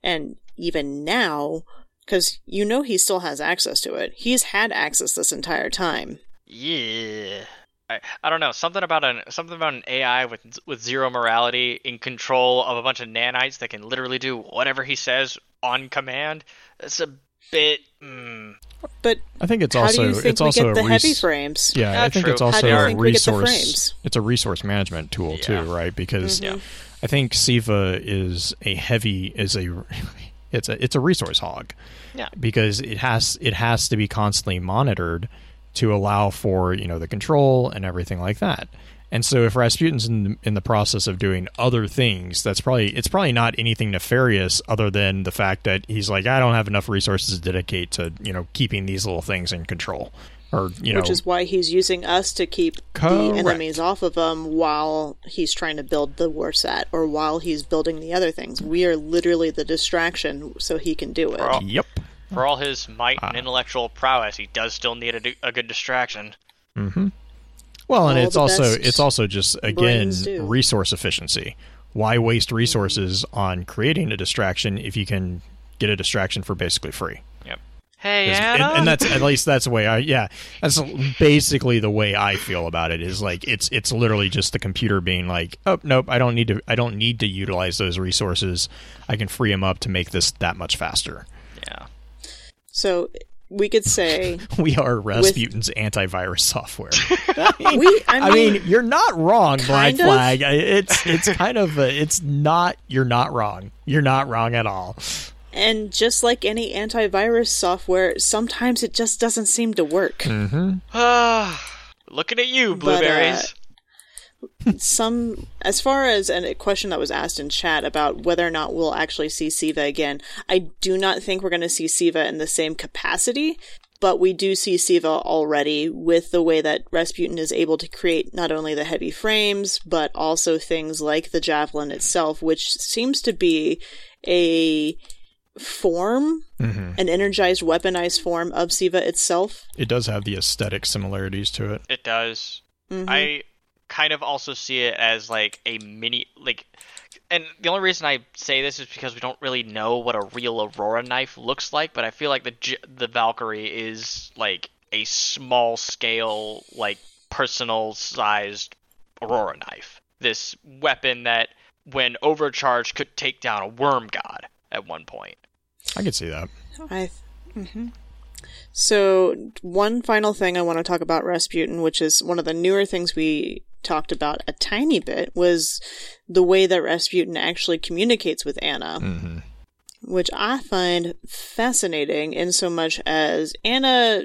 And even now, because you know he still has access to it, he's had access this entire time. Yeah. I, I don't know something about an something about an AI with with zero morality in control of a bunch of nanites that can literally do whatever he says on command. It's a bit. Mm, But I think it's how also do you think it's we also get the res- heavy frames? Yeah, Yeah, I think true. it's also a think we get the resource. It's a resource management tool too, right? Because Yeah. I think Siva is a heavy is a it's a it's a resource hog. Yeah. Because it has it has to be constantly monitored to allow for you know the control and everything like that. And so if Rasputin's in the, in the process of doing other things, that's probably it's probably not anything nefarious other than the fact that he's like I don't have enough resources to dedicate to you know keeping these little things in control or you know Which is why he's using us to keep Correct. the enemies off of him while he's trying to build the warsat or while he's building the other things. We are literally the distraction so he can do it. for all, Yep. for all his might Ah. and intellectual prowess, he does still need a, a good distraction. Mm-hmm. Well, and it's also it's also just again resource efficiency. Why waste resources on creating a distraction if you can get a distraction for basically free? Yep. Hey, Anna. and, and that's at least that's the way I yeah that's basically the way I feel about it is like it's it's literally just the computer being like oh nope I don't need to I don't need to utilize those resources I can free them up to make this that much faster. yeah. So we could say We are Rasputin's antivirus software. we. I I mean, mean, you're not wrong, Black kind of. Flag. It's it's kind of a, it's not. You're not wrong. You're not wrong at all. and just like any antivirus software, sometimes it just doesn't seem to work. Ah, looking at you, But, uh, blueberries. Some as far as a question that was asked in chat about whether or not we'll actually see Siva again, I do not think we're going to see Siva in the same capacity, but we do see Siva already with the way that Rasputin is able to create not only the heavy frames but also things like the javelin itself, which seems to be a form, an energized, weaponized form of Siva itself. It does have the aesthetic similarities to it. It does. Mm-hmm. I kind of also see it as like a mini like and the only reason I say this is because we don't really know what a real Aurora knife looks like, but I feel like the the Valkyrie is like a small scale like personal sized Aurora knife. This weapon that when overcharged could take down a worm god at one point. I could see that. I. hmm So, one final thing I want to talk about Rasputin, which is one of the newer things we talked about a tiny bit, was the way that Rasputin actually communicates with Anna. Mm-hmm. Which I find fascinating in so much as Anna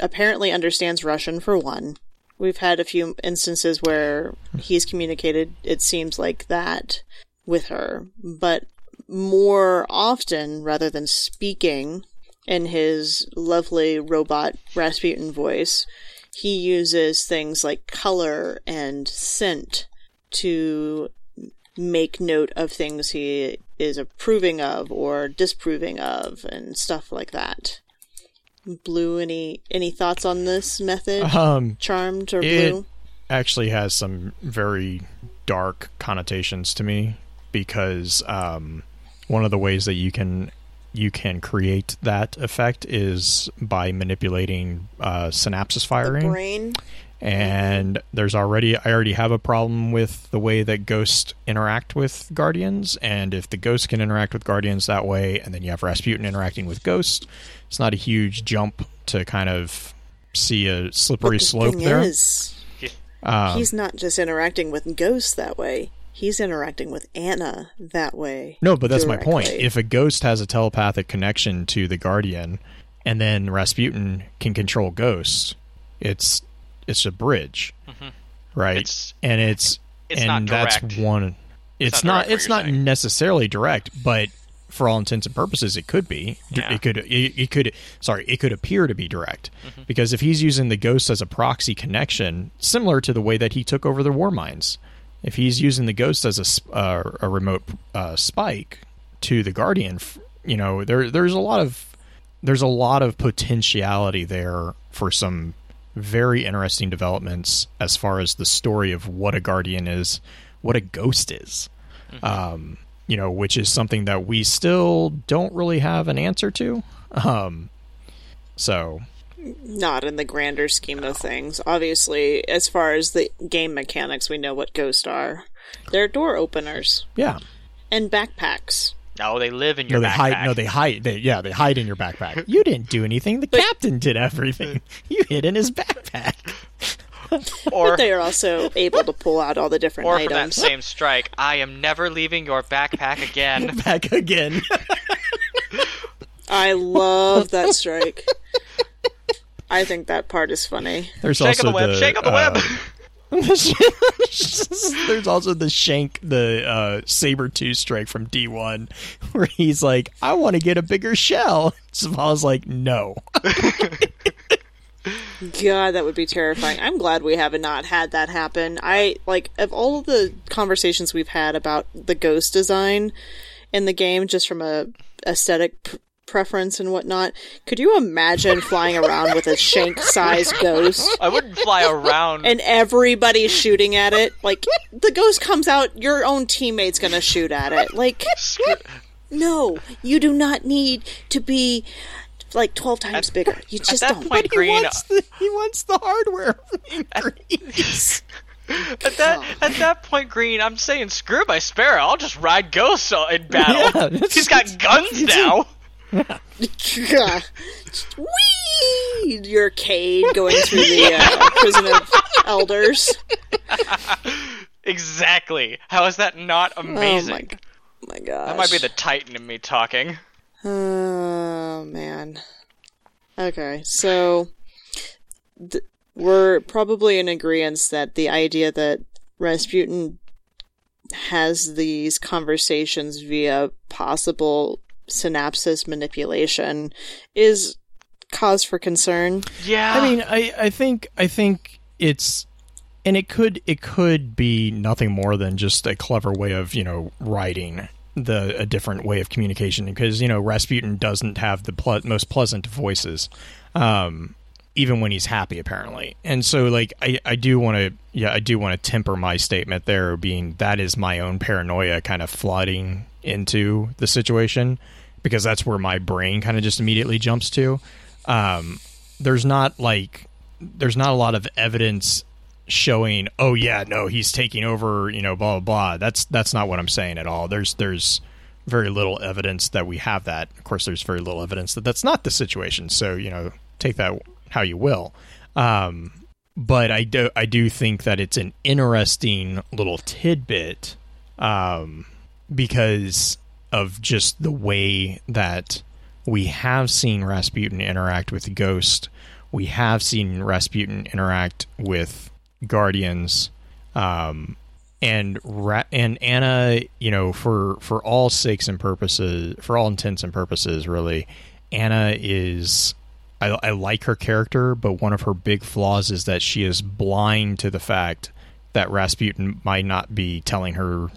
apparently understands Russian for one. We've had a few instances where he's communicated, it seems like that, with her. But more often, rather than speaking in his lovely robot Rasputin voice, he uses things like color and scent to make note of things he is approving of or disproving of and stuff like that. Blue, any any thoughts on this method? Um, Charmed or it- blue? actually has some very dark connotations to me because um, one of the ways that you can you can create that effect is by manipulating uh, synapses firing. Brain. and there's already I already have a problem with the way that ghosts interact with guardians and if the ghosts can interact with guardians that way and then you have Rasputin interacting with ghosts it's not a huge jump to kind of see a slippery But the slope thing there is, Um, he's not just interacting with ghosts that way. He's interacting with Anna that way. no but that's my point if a ghost has a telepathic connection to the guardian and then Rasputin can control ghosts it's it's a bridge right Mm-hmm. It's- and it's, it's and not that's one it's, not not, it's not saying. necessarily direct but for all intents and purposes it could be Yeah. it could it, it could sorry it could appear to be direct Mm-hmm. because if he's using the ghost as a proxy connection similar to the way that he took over the Warminds if he's using the ghost as a uh, a remote uh, spike to the guardian you know there there's a lot of there's a lot of potentiality there for some very interesting developments as far as the story of what a guardian is, what a ghost is. Um, you know, which is something that we still don't really have an answer to. Um, so Not in the grander scheme of things. Obviously, as far as the game mechanics, we know what ghosts are. They're door openers yeah, and backpacks. No, they live in your no, they backpack. hide. No, they hide. They, yeah, they hide in your backpack. You didn't do anything. The captain did everything. You hid in his backpack. or But they are also able to pull out all the different or from that items. same strike, I am never leaving your backpack again. Back again. I love that strike. I think that part is funny. There's shake also on the web, shake on the uh, web. There's also the Shank, the uh, saber tooth strike from D1, where he's like, "I want to get a bigger shell." Zavala's like, "No." God, that would be terrifying. I'm glad we have not had that happen. I like of all of the conversations we've had about the ghost design in the game, just from a aesthetic p- preference and whatnot. Could you imagine flying around with a shank-sized ghost I wouldn't fly around. and everybody shooting at it? Like the ghost comes out, your own teammate's gonna shoot at it. Like no, you do not need to be like twelve times bigger. You just that don't. point- He Green- wants the he wants the hardware in At that oh. at that point, Green, I'm saying screw my Sparrow. I'll just ride Ghost in battle. Yeah, He's got guns now. Whee! Your Cayde going through the uh, prison of elders. Exactly. How is that not amazing? Oh my gosh. that might be the Titan in me talking. Oh man. Okay, so th- we're probably in agreement that the idea that Rasputin has these conversations via possible synapses manipulation is cause for concern. Yeah. I mean, I, I think I think it's and it could it could be nothing more than just a clever way of you know writing the a different way of communication because you know Rasputin doesn't have the ple- most pleasant voices, um, even when he's happy apparently, and so like I I do want to yeah I do want to temper my statement there being that is my own paranoia kind of flooding into the situation because that's where my brain kind of just immediately jumps to. Um, there's not like there's not a lot of evidence showing oh yeah no he's taking over you know blah blah blah. That's that's not what i'm saying at all. There's there's very little evidence that we have that. Of course there's very little evidence that that's not the situation so you know take that how you will. Um but i do i do think that it's an interesting little tidbit um because of just the way that we have seen Rasputin interact with Ghost. We have seen Rasputin interact with Guardians, um, and Ra- and Anna. You know, for for all sakes and purposes, for all intents and purposes, really, Anna is. I, I like her character, but one of her big flaws is that she is blind to the fact that Rasputin might not be telling her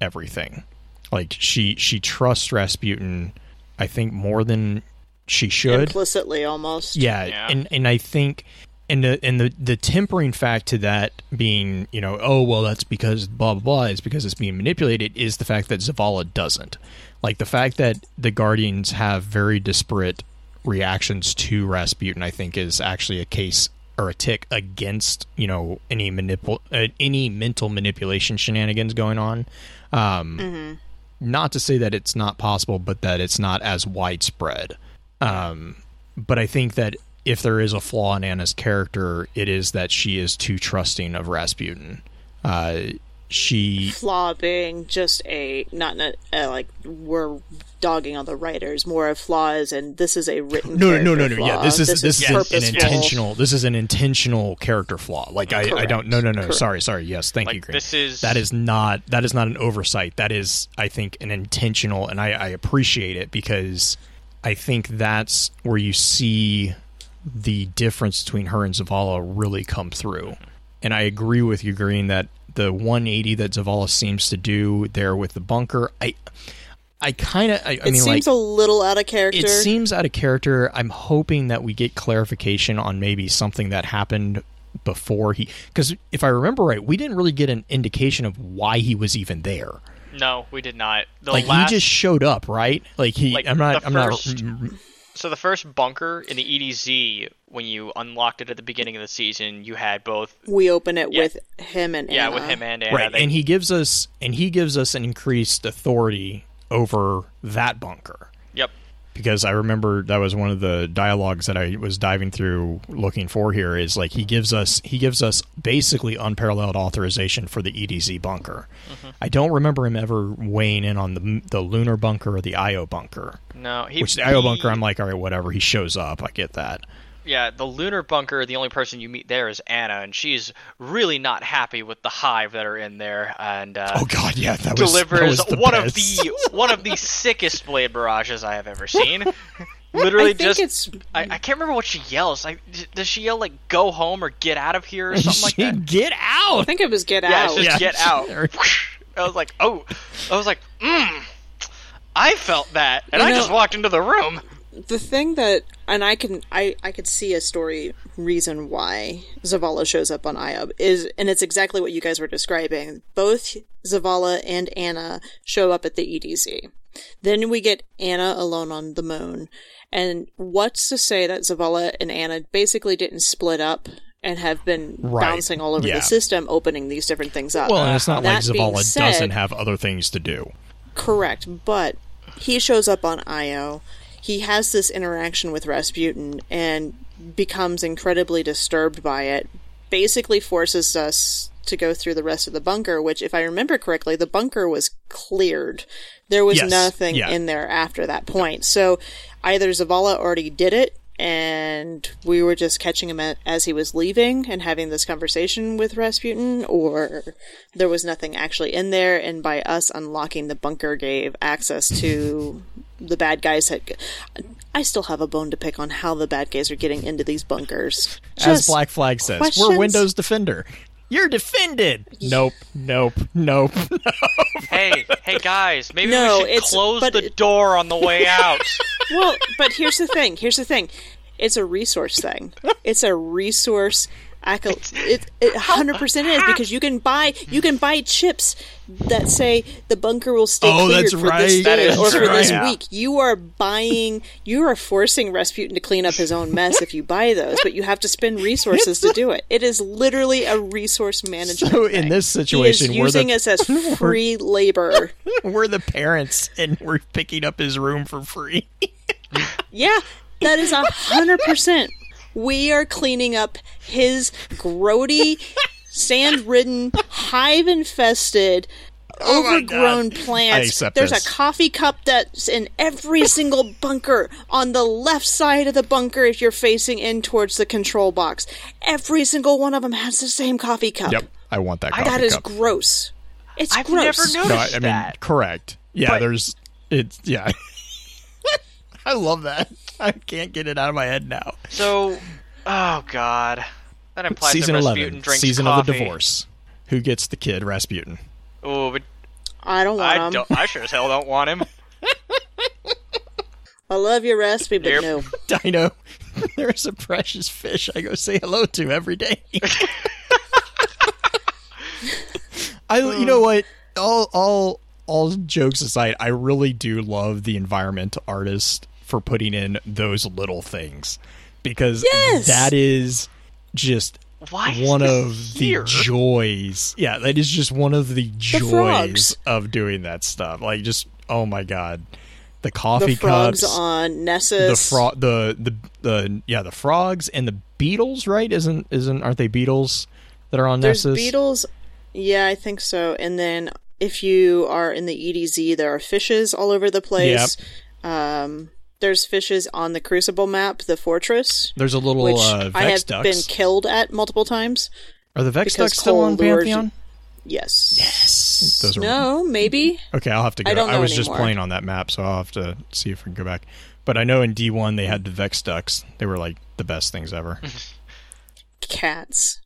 everything. Like she she trusts Rasputin, I think more than she should. Implicitly almost. Yeah, Yeah. and and I think and the and the the tempering fact to that being, you know, oh well that's because blah blah blah is because it's being manipulated is the fact that Zavala doesn't. Like the fact that the Guardians have very disparate reactions to Rasputin, I think is actually a case or a tick against you know any manipul uh, any mental manipulation shenanigans going on. Um, Not to say that it's not possible, but that it's not as widespread. Um, but I think that if there is a flaw in Anna's character, it is that she is too trusting of Rasputin. Uh, she Flaw being just a not in a, uh, like we're dogging on the writers. More of flaws, and this is a written. no no no no no yeah this is this, is, an- an intentional this is an intentional character flaw like I, I don't no no no Correct. sorry sorry yes thank you Green. this is that is not that is not an oversight that is i think an intentional and i, I appreciate it because i think that's where you see the difference between her and zavala really come through and i agree with you green that the 180 that zavala seems to do there with the bunker i i kind of i, I It mean seems like a little out of character. it seems out of character. I'm hoping that we get clarification on maybe something that happened before he. Because if I remember right, we didn't really get an indication of why he was even there. no, we did not. The like last, he just showed up, right? Like he. Like, I'm not. I'm first- not. So the first bunker in the EDZ when you unlocked it at the beginning of the season, you had both we open it Yeah. with him and yeah Anna. with him and Anna. Right, They- and he gives us and he gives us an increased authority over that bunker. Because I remember that was one of the dialogues that I was diving through looking for here is like he gives us he gives us basically unparalleled authorization for the EDZ bunker. Mm-hmm. I don't remember him ever weighing in on the the lunar bunker or the IO bunker. No, he Which the IO bunker I'm like all right whatever he shows up I get that. Yeah, the lunar bunker. The only person you meet there is Anna, and she's really not happy with the hive that are in there, and uh, Oh god yeah that was that was the one of the one of the sickest blade barrages I have ever seen. I Literally, think just it's I, I can't remember what she yells. Like, does she yell like "Go home" or "Get out of here" or something like She- that? Get out. I think it was Get Yeah, Out. it's just Yeah. "Get out." I was like, oh, I was like, mm. I felt that, and You I know- just walked into the room. the thing that and I can I I could see a story reason why Zavala shows up on IOB is and it's exactly what you guys were describing. Both Zavala and Anna show up at the EDZ. Then we get Anna alone on the moon. And what's to say that Zavala and Anna basically didn't split up and have been Right. bouncing all over Yeah. the system, opening these different things up? Well, and it's not like That Zavala said- doesn't have other things to do. Correct, but he shows up on Io. He has this interaction with Rasputin and becomes incredibly disturbed by it. Basically, forces us to go through the rest of the bunker. Which, if I remember correctly, the bunker was cleared. There was Yes, nothing yeah. in there after that point. So either Zavala already did it. And we were just catching him at, as he was leaving and having this conversation with Rasputin, or there was nothing actually in there. And by us unlocking the bunker, gave access to the bad guys. Had I still have a bone to pick on how the bad guys are getting into these bunkers. As Black Flag says, questions? we're Windows Defender. You're defended. Nope, nope, nope. Hey, hey guys, maybe No, we should close the it- door on the way out. well, but here's the thing. Here's the thing. It's a resource thing. It's a resource. Acco- It it hundred percent is because you can buy you can buy chips that say the bunker will stay Oh, cleared for right. this day or for this week. You are buying. You are forcing Rasputin to clean up his own mess if you buy those, but you have to spend resources to do it. It is literally a resource management. So in thing. this he is situation, we're using the us as free labor. we're the parents, and we're picking up his room for free. Yeah, that is a hundred percent. We are cleaning up his grody, sand-ridden, hive-infested, Oh overgrown plants. There's this. a coffee cup that's in every single bunker on the left side of the bunker if you're facing in towards the control box. Every single one of them has the same coffee cup. Yep, I want that. Coffee That is cup. gross. It's I've gross. never noticed No, I, I mean that. correct. Yeah, But- there's it's yeah. I love that. I can't get it out of my head now. So, oh god, that implies season that eleven, Rasputin drinks season coffee. of the divorce. Who gets the kid? Rasputin. Oh, but I don't want I him. don't. I sure as hell don't want him. I love your recipe, but Yep. no. Dino, there's a precious fish I go say hello to every day. I, you know oh. what? All, all, all jokes aside, I really do love the environmental artist for putting in those little things because Yes! that is just Why is one this of here? the joys. Yeah, that is just one of the joys frogs. of doing that stuff. Like, just oh my god, the coffee The frogs cups on Nessus. the frog the, the the yeah the frogs and the beetles right isn't isn't aren't they beetles that are on There's Nessus beetles. Yeah, I think so. And then if you are in the EDZ, there are fishes all over the place. Um, there's fishes on the Crucible map, the fortress, there's a little which uh, I have ducks been killed at multiple times. are the vex because ducks still on Cole you- Pantheon Yes. yes those are No, maybe. okay I'll have to go I don't know was just playing on that map so I'll have to see if we can go back but I know in D1 they had the vex ducks they were like the best things ever Cats.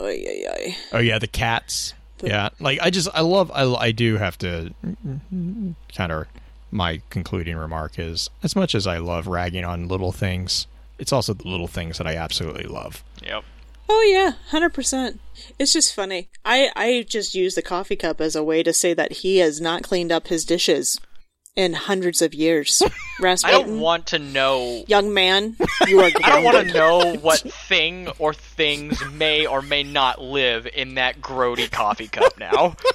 Oy, oy, oy. oh yeah the cats yeah like I just I love I, I do have to kind of my concluding remark is as much as I love ragging on little things, it's also the little things that I absolutely love. Yep. Oh yeah, hundred percent. It's just funny. I I just use the coffee cup as a way to say that he has not cleaned up his dishes in hundreds of years. I don't want to know. young man, you are. I don't want to know what thing or things may or may not live in that grody coffee cup now.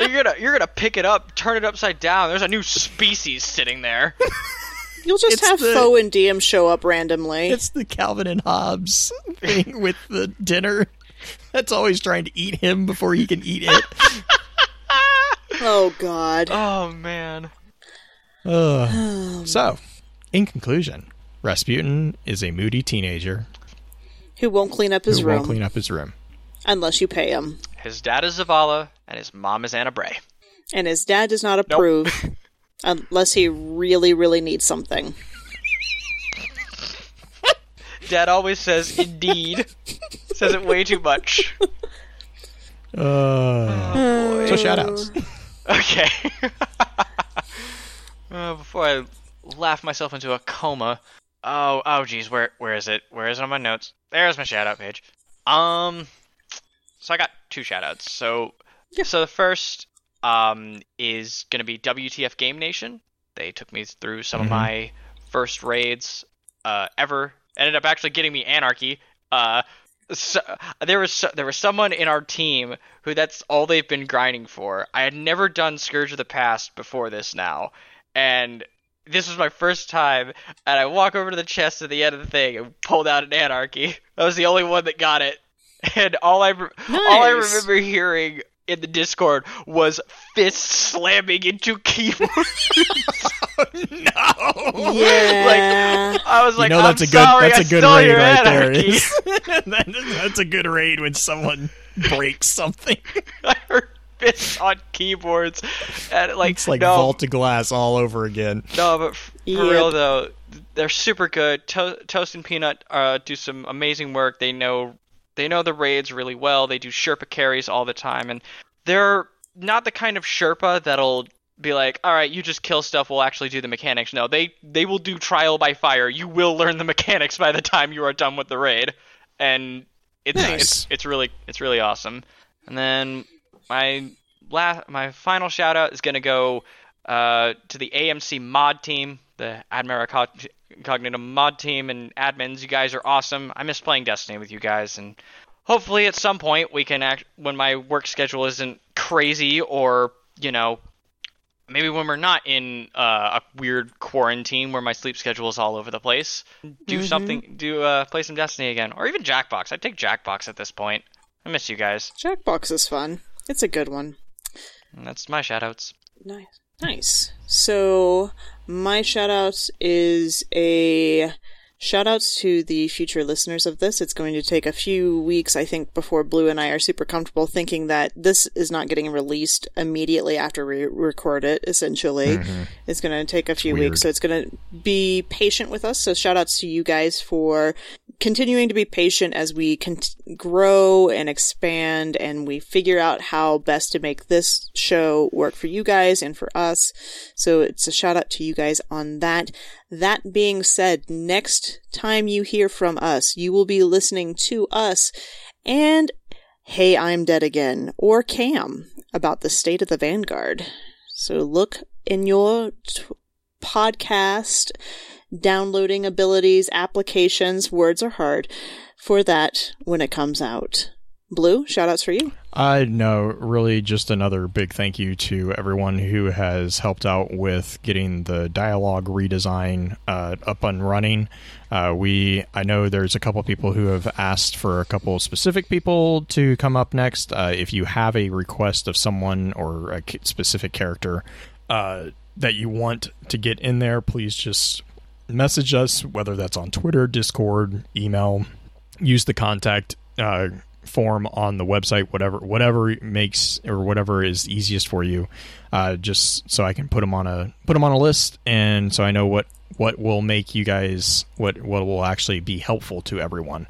You're gonna you're gonna pick it up, turn it upside down. There's a new species sitting there. You'll just It's have the- Foe and DM show up randomly. It's the Calvin and Hobbes thing with the dinner. That's always trying to eat him before he can eat it. oh God. Oh man. Ugh. so, in conclusion, Rasputin is a moody teenager Who won't clean up his who room won't clean up his room. unless you pay him, His dad is Zavala and his mom is Anna Bray. and his dad does not approve unless he really, really needs something. Dad always says indeed. says it way too much. Uh, so, shout outs. Okay. uh, before I laugh myself into a coma. Oh, oh, geez, where, where is it? Where is it on my notes? There's my shout out page. Um, so I got two shout outs. So, so the first, um, is gonna be WTF Game Nation. They took me through some of Mhm. my first raids, uh, ever. Ended up actually getting me Anarchy. Uh, so, there was so, there was someone in our team who that's all they've been grinding for. I had never done Scourge of the Past before this now, and this was my first time, and I walk over to the chest at the end of the thing and pulled out an anarchy. I was the only one that got it, and all I re- all I remember hearing in the Discord was fists slamming into keyboards. no. Yeah. Like I was like, you know that's I'm a good sorry, that's I a good raid your right anarchy. is- That- that's a good raid when someone breaks something. I heard fists on keyboards, and like, it's like no, vault to glass all over again. No, but for Yep. real though, they're super good. To- Toast and Peanut uh, do some amazing work. They know they know the raids really well. They do Sherpa carries all the time, and they're not the kind of Sherpa that'll be like, "All right, you just kill stuff. We'll actually do the mechanics." No, they they will do trial by fire. You will learn the mechanics by the time you are done with the raid, and it's Nice. it's it's really it's really awesome. And then my last my final shout out is gonna go uh, to the AMC mod team, the Admira Co- Cognito mod team and admins. You guys are awesome. I miss playing Destiny with you guys, and hopefully at some point we can act when my work schedule isn't crazy or you know maybe when we're not in uh, a weird quarantine where my sleep schedule is all over the place do Mhm. something do uh, play some destiny again or even jackbox i'd take jackbox at this point i miss you guys Jackbox is fun. It's a good one. and that's my shoutouts Nice. Nice. So, my shout out is a shout outs to the future listeners of this. It's going to take a few weeks, I think, before Blue and I are super comfortable thinking that this is not getting released immediately after we record it, essentially. Mm-hmm. It's going to take a few weird. weeks, so it's going to be patient with us. So, shout outs to you guys for continuing to be patient as we con- grow and expand and we figure out how best to make this show work for you guys and for us. So it's a shout out to you guys on that. That being said, next time you hear from us, you will be listening to us and Hey, I'm Dead Again or Cam about the state of the Vanguard. So look in your t- podcast downloading abilities, applications, words are hard for that when it comes out. Blue, shout outs for you. Uh, no, really just another big thank you to everyone who has helped out with getting the dialogue redesign uh, up and running. Uh, we, I know there's a couple people who have asked for a couple specific people to come up next. Uh, if you have a request of someone or a specific character uh, that you want to get in there, please just message us, whether that's on Twitter, Discord, email, use the contact uh, form on the website, whatever whatever makes or whatever is easiest for you. Uh, just so I can put them on a put them on a list, and so I know what what will make you guys what what will actually be helpful to everyone.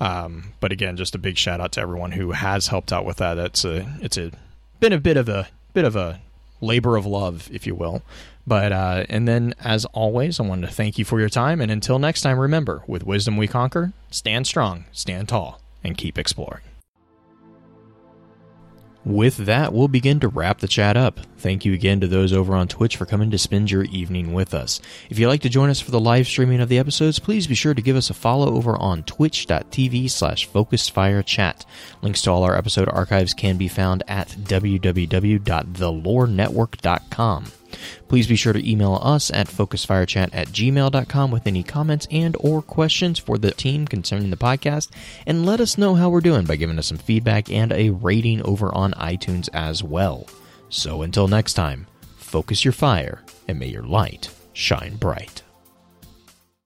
Um, but again, just a big shout out to everyone who has helped out with that. That's a it's a been a bit of a bit of a labor of love, if you will. But uh, and then, as always, I wanted to thank you for your time. And until next time, remember: with wisdom we conquer. Stand strong, stand tall, and keep exploring. With that, we'll begin to wrap the chat up. Thank you again to those over on Twitch for coming to spend your evening with us. If you'd like to join us for the live streaming of the episodes, please be sure to give us a follow over on twitch.tv slash focusedfirechat. Links to all our episode archives can be found at www.thelorenetwork.com. Please be sure to email us at focusfirechat at gmail.com with any comments and or questions for the team concerning the podcast, and let us know how we're doing by giving us some feedback and a rating over on iTunes as well. So until next time, focus your fire and may your light shine bright.